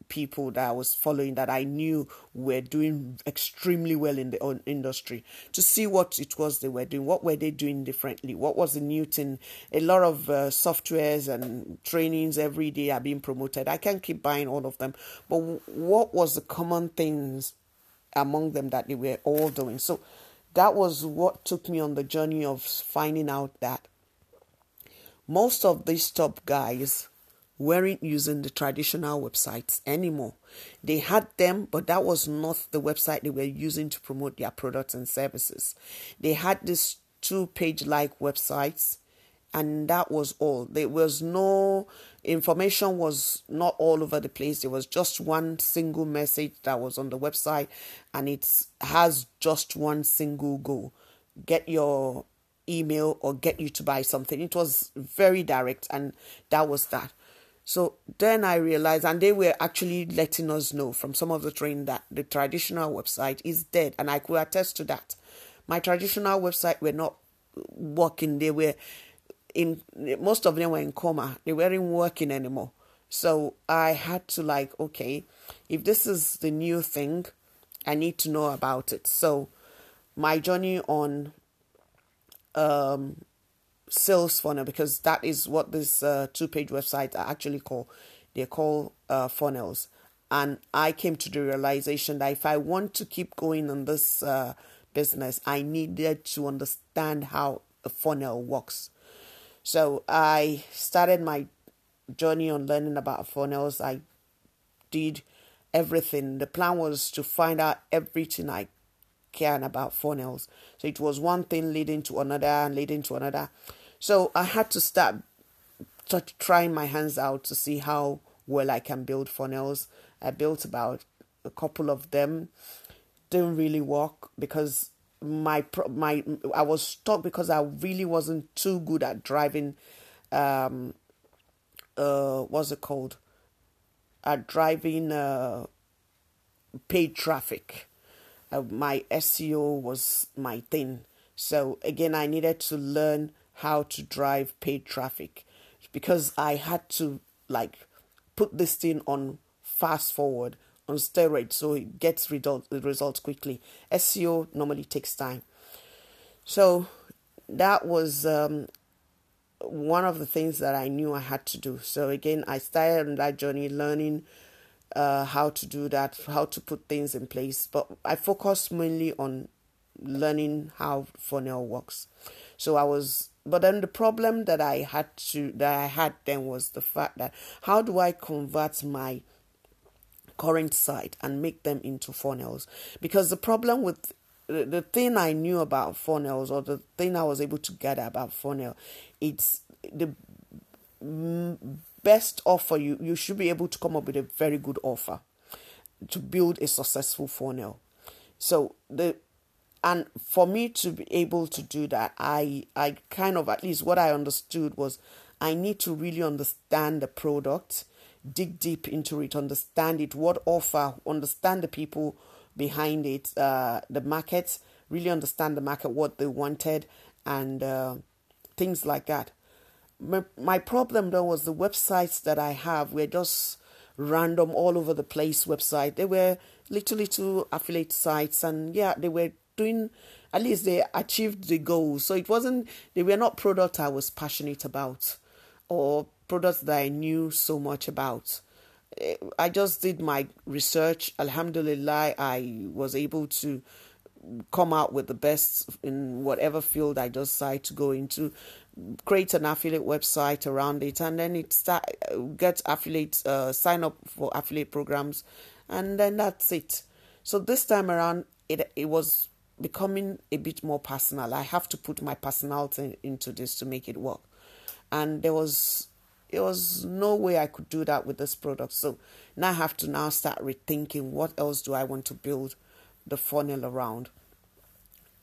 people that I was following that I knew were doing extremely well in the industry to see what it was they were doing, what were they doing differently, what was the new thing. A lot of uh, softwares and trainings every day are being promoted. I can't keep buying all of them, but what was the common things among them that they were all doing? So that was what took me on the journey of finding out that most of these top guys weren't using the traditional websites anymore. They had them, but that was not the website they were using to promote their products and services. They had these two page like websites, and that was all. There was no information was not all over the place. There was just one single message that was on the website, and it has just one single goal: get your email or get you to buy something. It was very direct, and that was that. So then I realized, and they were actually letting us know from some of the training that the traditional website is dead, and I could attest to that. My traditional website were not working; they were in most of them were in coma. They weren't working anymore. So I had to like, okay, if this is the new thing, I need to know about it. So my journey on um, sales funnel because that is what this uh, two page website are actually call. They call uh, funnels. And I came to the realization that if I want to keep going on this uh, business, I needed to understand how a funnel works. So I started my journey on learning about funnels. I did everything. The plan was to find out everything I can about funnels. So it was one thing leading to another and leading to another. So I had to start trying my hands out to see how well I can build funnels. I built about a couple of them. Didn't really work because my my I was stuck because I really wasn't too good at driving. Um, uh, what's it called? At driving uh, paid traffic. Uh, my SEO was my thing. So again, I needed to learn how to drive paid traffic because I had to like put this thing on fast forward on steroids so it gets result, results quickly. SEO normally takes time. So that was um, one of the things that I knew I had to do. So again, I started on that journey learning uh, how to do that, how to put things in place. But I focused mainly on learning how funnel works. So I was but then the problem that I had to that I had then was the fact that how do I convert my current site and make them into funnels? Because the problem with the, the thing I knew about funnels or the thing I was able to gather about funnel, it's the best offer you you should be able to come up with a very good offer to build a successful funnel. So the and for me to be able to do that i i kind of at least what i understood was i need to really understand the product dig deep into it understand it what offer understand the people behind it uh, the market really understand the market what they wanted and uh, things like that my, my problem though was the websites that i have were just random all over the place website they were little little affiliate sites and yeah they were doing at least they achieved the goal. So it wasn't they were not products I was passionate about or products that I knew so much about. Eh, I just did my research. Alhamdulillah, I was able to come out with the best in whatever field I decide to go into. Create an affiliate website around it, and then it start get affiliate uh, sign up for affiliate programs, and then that's it. So this time around, it it was becoming a bit more personal. I have to put my personality into this to make it work. And there was there was no way I could do that with this product. So now I have to now start rethinking what else do I want to build the funnel around.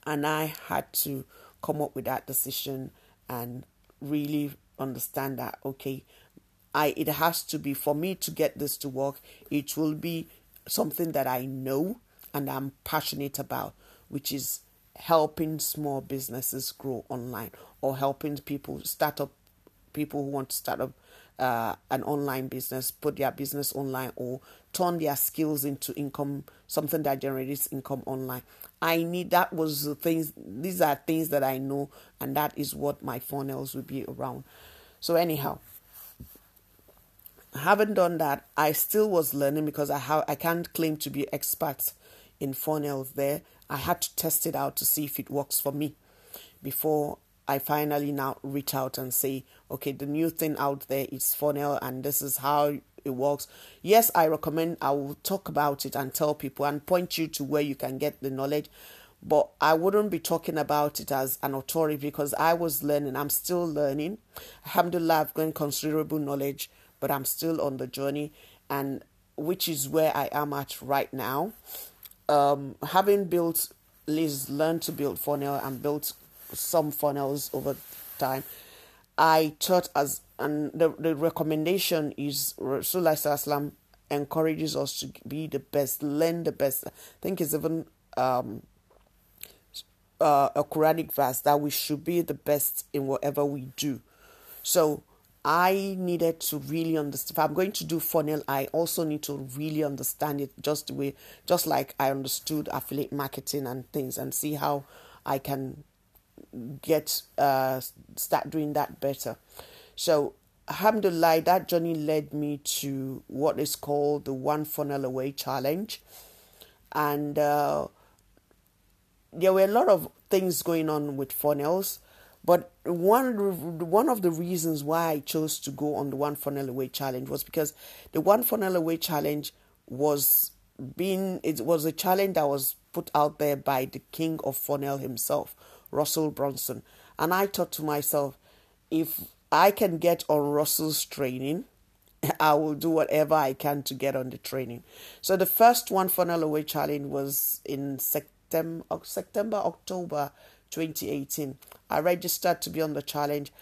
And I had to come up with that decision and really understand that okay, I it has to be for me to get this to work, it will be something that I know and I'm passionate about which is helping small businesses grow online or helping people start up people who want to start up uh, an online business, put their business online, or turn their skills into income, something that generates income online. I need that was the things. These are things that I know, and that is what my funnels will be around. So anyhow, having done that, I still was learning because I have I can't claim to be expert in funnels there. I had to test it out to see if it works for me before I finally now reach out and say, okay, the new thing out there is funnel and this is how it works. Yes, I recommend I will talk about it and tell people and point you to where you can get the knowledge. But I wouldn't be talking about it as an authority because I was learning. I'm still learning. Alhamdulillah, I've gained considerable knowledge, but I'm still on the journey, and which is where I am at right now. Um, having built, Liz learned to build funnel and built some funnels over time. I taught as and the, the recommendation is Rasulullah encourages us to be the best, learn the best. I think it's even um, uh, a Quranic verse that we should be the best in whatever we do. So I needed to really understand. If I'm going to do funnel, I also need to really understand it just the way, just like I understood affiliate marketing and things, and see how I can get uh, start doing that better. So alhamdulillah, that journey led me to what is called the One Funnel Away Challenge, and uh, there were a lot of things going on with funnels. But one one of the reasons why I chose to go on the One Funnel Away Challenge was because the One Funnel Away Challenge was being it was a challenge that was put out there by the king of funnel himself, Russell Brunson. And I thought to myself, if I can get on Russell's training, <laughs> I will do whatever I can to get on the training. So the first one funnel away challenge was in September, September, October 2018. I registered to be on the challenge,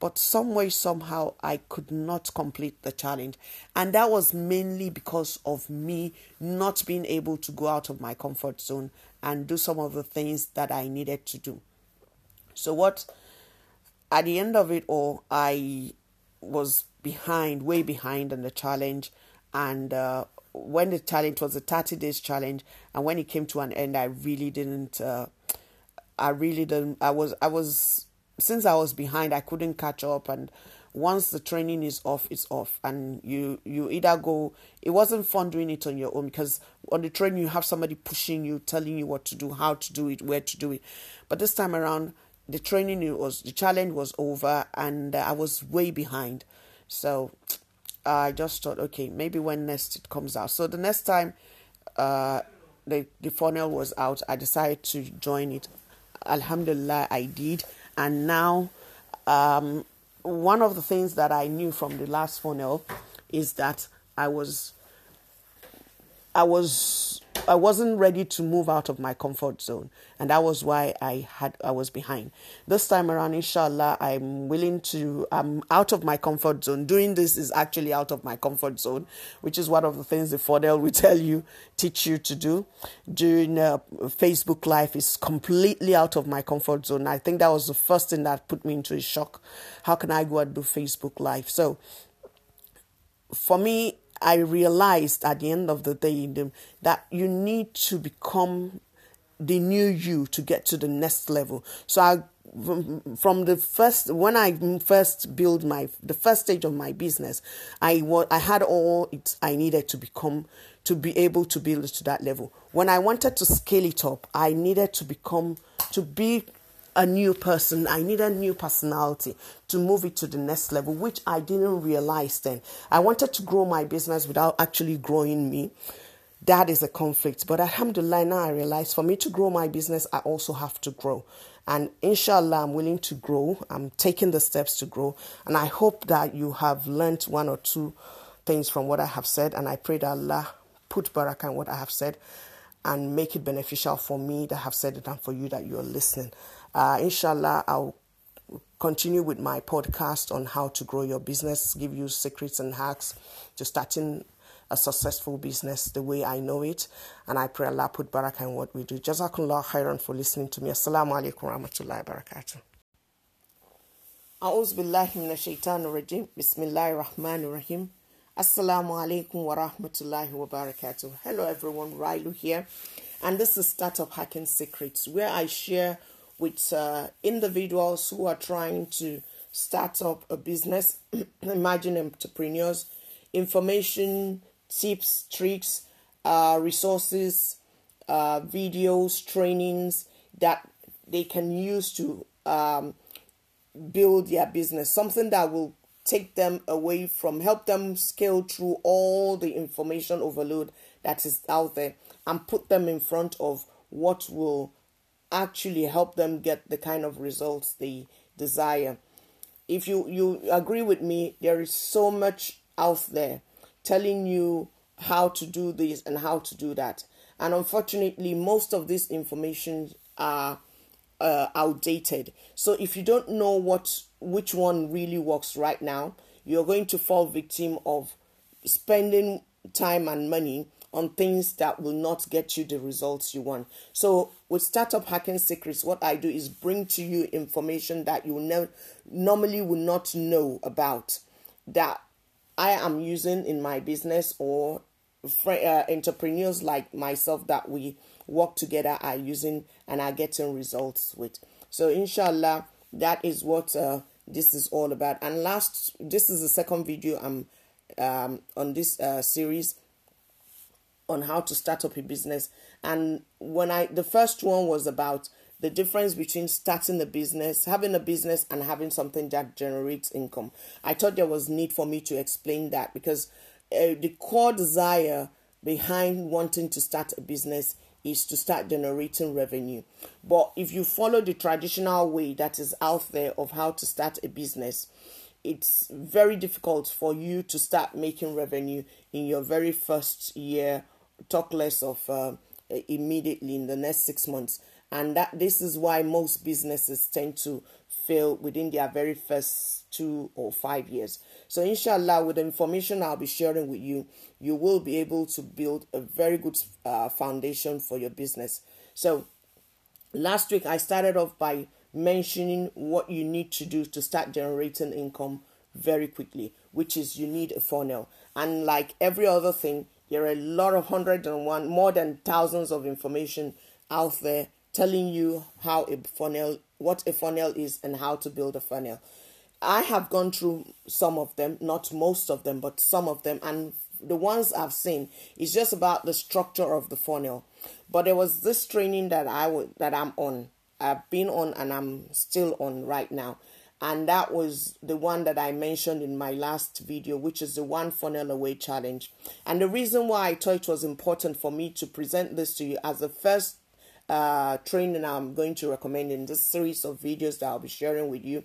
but some way, somehow, I could not complete the challenge. And that was mainly because of me not being able to go out of my comfort zone and do some of the things that I needed to do. So, what at the end of it all, I was behind, way behind on the challenge. And uh, when the challenge was a 30 days challenge, and when it came to an end, I really didn't. Uh, I really didn't. I was. I was. Since I was behind, I couldn't catch up. And once the training is off, it's off, and you you either go. It wasn't fun doing it on your own because on the train you have somebody pushing you, telling you what to do, how to do it, where to do it. But this time around, the training was the challenge was over and uh, I was way behind. So I just thought, okay, maybe when next it comes out. So the next time uh, the the funnel was out, I decided to join it. Alhamdulillah, I did, and now um, one of the things that I knew from the last funnel is that I was I was I wasn't ready to move out of my comfort zone, and that was why I had I was behind. This time around, inshallah, I'm willing to. I'm out of my comfort zone. Doing this is actually out of my comfort zone, which is one of the things the Fordel will <laughs> tell you, teach you to do. Doing uh, Facebook Live is completely out of my comfort zone. I think that was the first thing that put me into a shock. How can I go and do Facebook Live? So, for me, I realized at the end of the day that you need to become the new you to get to the next level. So I from the first when I first build my the first stage of my business, I was I had all it I needed to become to be able to build to that level. When I wanted to scale it up, I needed to become to be a new person. I need a new personality to move it to the next level, which I didn't realize then. I wanted to grow my business without actually growing me. That is a conflict. But alhamdulillah, now I realize for me to grow my business, I also have to grow. And inshallah, I'm willing to grow. I'm taking the steps to grow. And I hope that you have learned one or two things from what I have said. And I pray that Allah put barakah in what I have said and make it beneficial for me that have said it and for you that you're listening. Uh, inshallah, I'll continue with my podcast on how to grow your business, give you secrets and hacks to starting a successful business the way I know it. And I pray Allah put barakah in what we do. Jazakallah khairan for listening to me. Assalamu alaikum warahmatullahi wabarakatuh. أعوذ بالله من الشيطان الرجيم بسم الله الرحمن الرحيم Assalamu alaikum wa rahmatullahi wa barakatuh. Hello everyone, Railu here. And this is Startup Hacking Secrets, where I share with uh, individuals who are trying to start up a business, <clears throat> imagine entrepreneurs, information, tips, tricks, uh, resources, uh, videos, trainings that they can use to um, build their business. Something that will take them away from, help them scale through all the information overload that is out there and put them in front of what will actually help them get the kind of results they desire. If you, you agree with me, there is so much out there telling you how to do this and how to do that. And unfortunately, most of this information are uh, outdated. So if you don't know what which one really works right now, you're going to fall victim of spending time and money on things that will not get you the results you want. So with Startup Hacking Secrets, what I do is bring to you information that you ne- normally would not know about that I am using in my business or uh, entrepreneurs like myself that we work together are using and are getting results with. So, inshallah, that is what uh, this is all about. And last, this is the second video I'm um, on this uh, series on how to start up a business. And when I, the first one was about the difference between starting a business, having a business, and having something that generates income. I thought there was need for me to explain that because uh, the core desire behind wanting to start a business is to start generating revenue. But if you follow the traditional way that is out there of how to start a business, it's very difficult for you to start making revenue in your very first year, talk less of uh, immediately in the next six months. And that this is why most businesses tend to fail within their very first two or five years. So, inshallah, with the information I'll be sharing with you, you will be able to build a very good uh, foundation for your business. So, last week I started off by mentioning what you need to do to start generating income very quickly, which is you need a funnel. And like every other thing, there are a lot of 101, more than thousands of information out there telling you how a funnel what a funnel is and how to build a funnel. I have gone through some of them, not most of them, but some of them, and the ones I've seen is just about the structure of the funnel. But there was this training that I would that I'm on. I've been on and I'm still on right now. And that was the one that I mentioned in my last video, which is the one funnel away challenge. And the reason why I thought it was important for me to present this to you as the first uh, training I'm going to recommend in this series of videos that I'll be sharing with you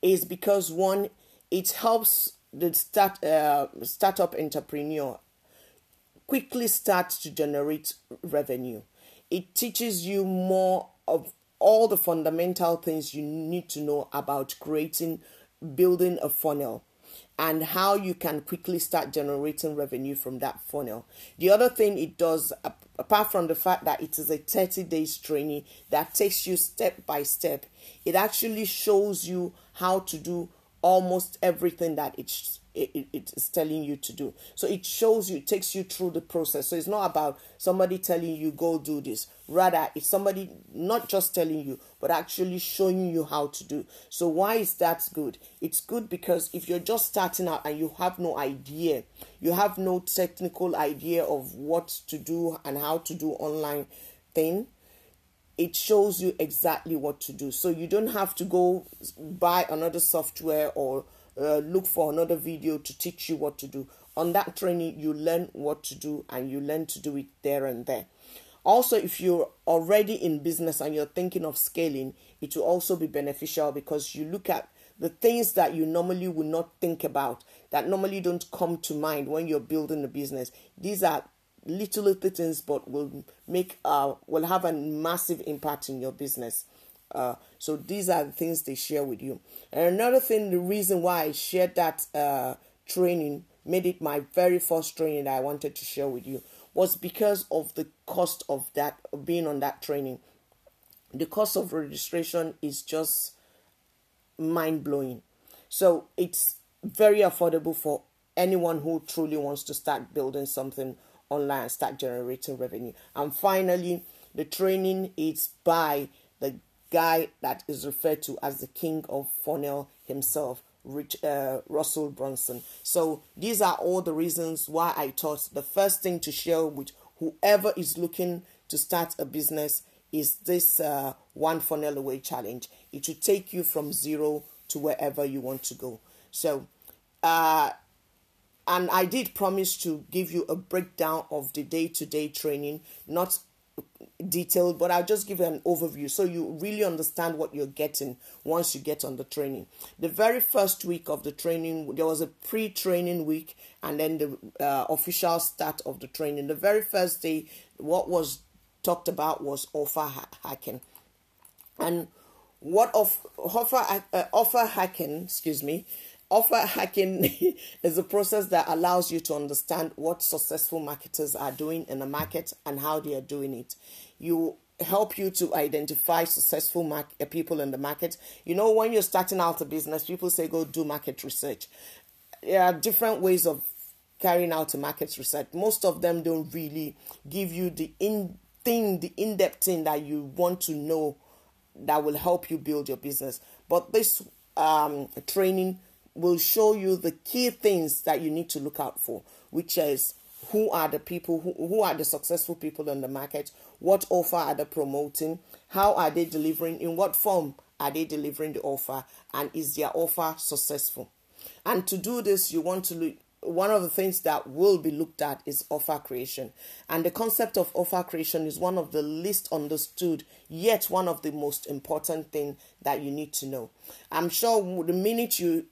is because one, it helps the start uh, startup entrepreneur quickly start to generate revenue. It teaches you more of all the fundamental things you need to know about creating, building a funnel and how you can quickly start generating revenue from that funnel. The other thing it does, apart from the fact that it is a 30 days training that takes you step by step, it actually shows you how to do almost everything that it's it, it is telling you to do. So it shows you, takes you through the process. So it's not about somebody telling you, go do this. Rather, it's somebody not just telling you, but actually showing you how to do. So why is that good? It's good because if you're just starting out and you have no idea, you have no technical idea of what to do and how to do online thing, it shows you exactly what to do. So you don't have to go buy another software or uh, look for another video to teach you what to do. On that training, you learn what to do and you learn to do it there and there. Also, if you're already in business and you're thinking of scaling, it will also be beneficial because you look at the things that you normally would not think about, that normally don't come to mind when you're building a business. These are little little things, but will make uh will have a massive impact in your business. Uh, so these are the things they share with you. And another thing, the reason why I shared that uh, training, made it my very first training that I wanted to share with you, was because of the cost of that of being on that training. The cost of registration is just mind blowing. So it's very affordable for anyone who truly wants to start building something online start generating revenue. And finally, the training is by guy that is referred to as the king of funnel himself, Rich, uh, Russell Brunson. So these are all the reasons why I thought the first thing to share with whoever is looking to start a business is this uh, one funnel away challenge. It will take you from zero to wherever you want to go. So, uh, and I did promise to give you a breakdown of the day to day training, not detailed, but I'll just give you an overview so you really understand what you're getting once you get on the training. The very first week of the training, there was a pre training week and then the uh, official start of the training. The very first day, what was talked about was offer hacking. And what of offer uh, offer hacking, excuse me, offer hacking <laughs> is a process that allows you to understand what successful marketers are doing in the market and how they are doing it. You help you to identify successful uh, people in the market. You know, when you're starting out a business, people say go do market research. There are different ways of carrying out a market research. Most of them don't really give you the in thing, the in-depth thing that you want to know that will help you build your business. But this um, training will show you the key things that you need to look out for, which is who are the people who, who are the successful people in the market, what offer are they promoting, how are they delivering, in what form are they delivering the offer, and is their offer successful. And to do this, you want to look one of the things that will be looked at is offer creation. And the concept of offer creation is one of the least understood, yet one of the most important thing that you need to know. I'm sure the minute you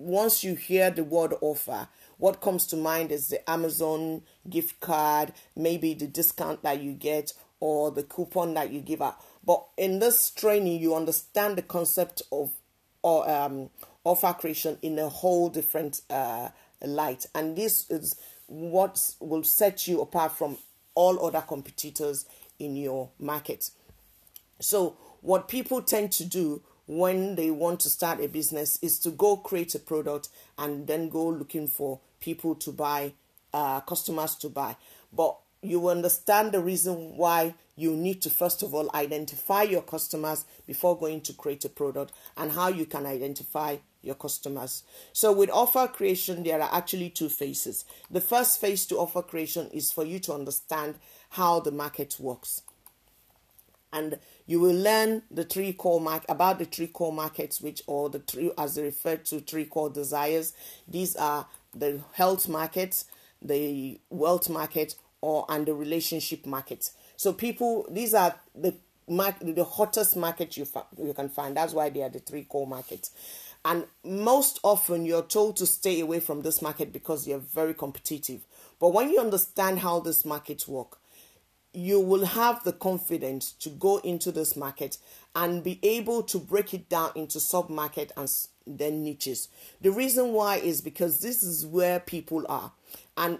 once you hear the word offer, what comes to mind is the Amazon gift card, maybe the discount that you get or the coupon that you give out. But in this training, you understand the concept of or um, offer creation in a whole different uh, light, and this is what will set you apart from all other competitors in your market. So, what people tend to do when they want to start a business is to go create a product and then go looking for people to buy, uh, customers to buy. But you understand the reason why you need to first of all identify your customers before going to create a product and how you can identify your customers. So with offer creation, there are actually two phases. The first phase to offer creation is for you to understand how the market works and you will learn the three core mark about the three core markets which or the three as they refer to three core desires. These are the health market the wealth market or and the relationship market. So people these are the market the hottest market you fa- you can find. That's why they are the three core markets. And most often you're told to stay away from this market because they're very competitive. But when you understand how this markets work you will have the confidence to go into this market and be able to break it down into sub market and then niches. The reason why is because this is where people are, and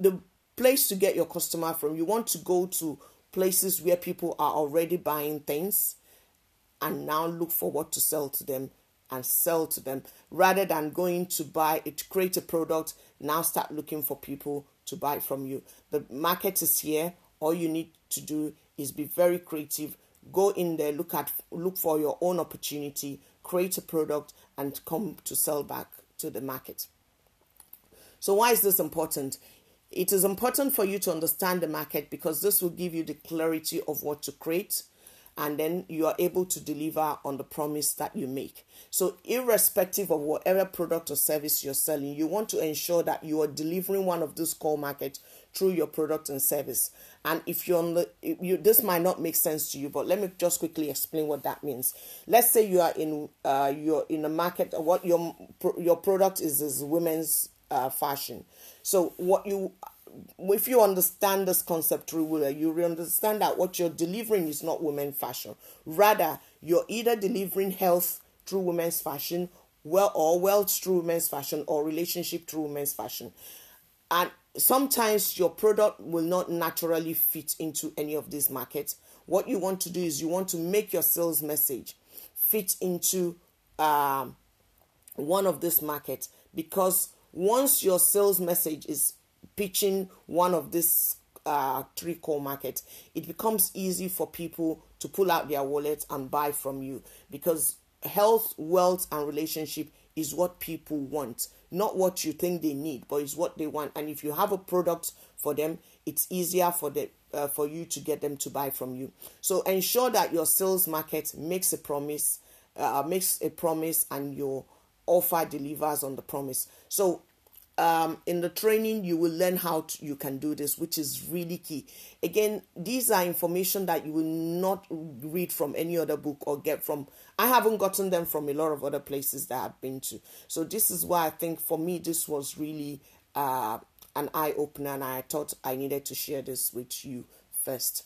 the place to get your customer from, you want to go to places where people are already buying things and now look for what to sell to them and sell to them. Rather than going to buy it create a product now start looking for people to buy from you. The market is here all you need to do is be very creative. Go in there look at look for your own opportunity create a product and come to sell back to the market. So why is this important? It is important for you to understand the market because this will give you the clarity of what to create and then you are able to deliver on the promise that you make. So, irrespective of whatever product or service you're selling, you want to ensure that you are delivering one of those core markets through your product and service. And if you're on the, you, this might not make sense to you, but let me just quickly explain what that means. Let's say you are in, uh, you're in a market. What your your product is is women's uh, fashion. So what you if you understand this concept well, you understand that what you're delivering is not women fashion. Rather, you're either delivering health through women's fashion, well, or wealth through women's fashion, or relationship through women's fashion. And sometimes your product will not naturally fit into any of these markets. What you want to do is you want to make your sales message fit into um, one of this market because once your sales message is pitching one of these uh, three core markets, it becomes easy for people to pull out their wallets and buy from you because health, wealth, and relationship is what people want, not what you think they need, but it's what they want. And if you have a product for them, it's easier for the uh, for you to get them to buy from you. So ensure that your sales market makes a promise, uh, makes a promise, and your offer delivers on the promise. So um, in the training you will learn how to, you can do this which is really key. Again these are information that you will not read from any other book or get from i haven't gotten them from a lot of other places that i've been to. So this is why i think for me this was really uh, an eye-opener and i thought i needed to share this with you first.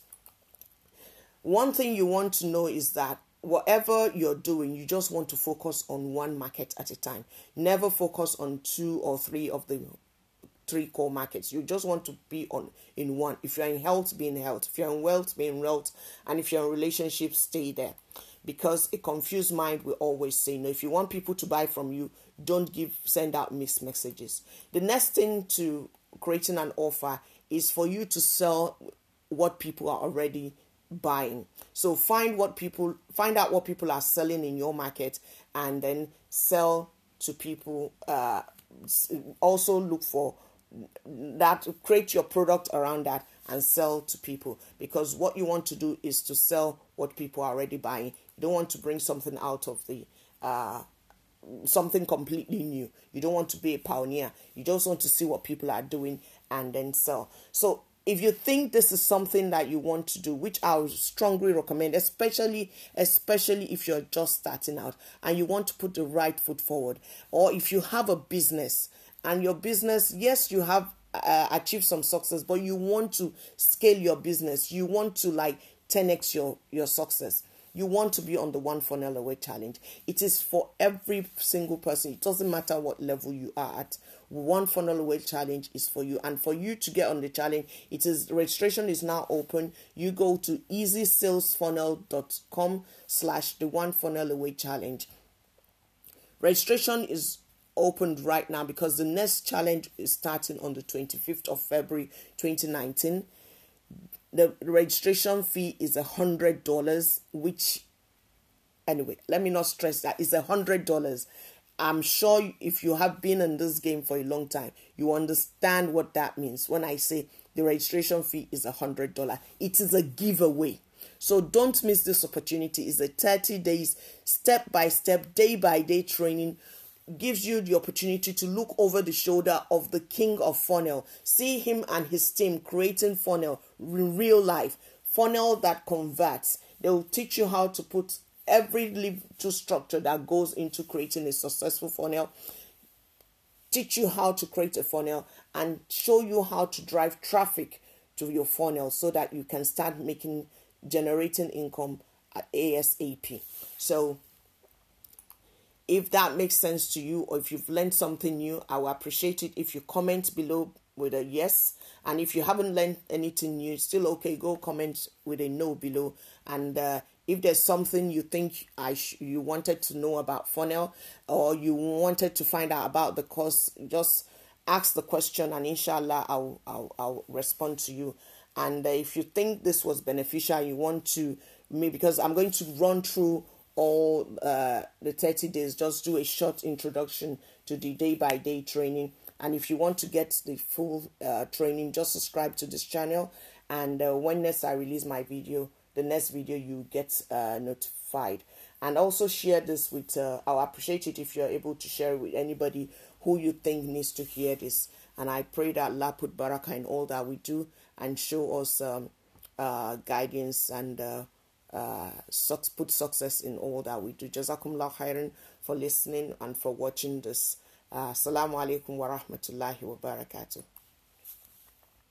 One thing you want to know is that whatever you're doing, you just want to focus on one market at a time. Never focus on two or three of the three core markets. You just want to be on in one. If you're in health, be in health. If you're in wealth, be in wealth. And if you're in relationships, stay there. Because a confused mind will always say no. If you want people to buy from you, don't give send out mixed messages. The next thing to creating an offer is for you to sell what people are already buying. So find what people find out what people are selling in your market and then sell to people. Uh, also look for that create your product around that and sell to people because what you want to do is to sell what people are already buying. You don't want to bring something out of the uh, something completely new. You don't want to be a pioneer. You just want to see what people are doing and then sell. So if you think this is something that you want to do which i would strongly recommend especially especially if you're just starting out and you want to put the right foot forward or if you have a business and your business yes you have uh, achieved some success but you want to scale your business you want to like 10x your your success you want to be on the one funnel away challenge. It is for every single person. It doesn't matter what level you are at. One funnel away challenge is for you. And for you to get on the challenge, it is registration is now open. You go to easysalesfunnel.com slash the one funnel away challenge. Registration is opened right now because the next challenge is starting on the 25th of February 2019 the registration fee is a hundred dollars which anyway let me not stress that it's a hundred dollars. I'm sure if you have been in this game for a long time you understand what that means. When i say the registration fee is a hundred dollar it is a giveaway. So don't miss this opportunity. It's a 30 days step by step day by day training gives you the opportunity to look over the shoulder of the king of funnel, see him and his team creating funnel in real life, funnel that converts. They will teach you how to put every little structure that goes into creating a successful funnel, teach you how to create a funnel, and show you how to drive traffic to your funnel so that you can start making generating income at ASAP. So if that makes sense to you or if you've learned something new, I will appreciate it if you comment below with a yes. And if you haven't learned anything new, still okay, go comment with a no below. And uh, if there's something you think I you wanted to know about funnel or you wanted to find out about the course, just ask the question and inshallah I'll, I'll, I'll respond to you. And uh, if you think this was beneficial, you want to me because I'm going to run through all uh, the 30 days, just do a short introduction to the day by day training. And if you want to get the full uh, training, just subscribe to this channel. And uh, when next I release my video, the next video you get uh, notified. And also share this with, uh, I'll appreciate it if you're able to share it with anybody who you think needs to hear this. And I pray that Allah put barakah in all that we do and show us um, uh, guidance and uh, put success in all that we do. Jazakumullah khairan for listening and for watching this. Assalamu alaikum wa rahmatullahi wa barakatuh.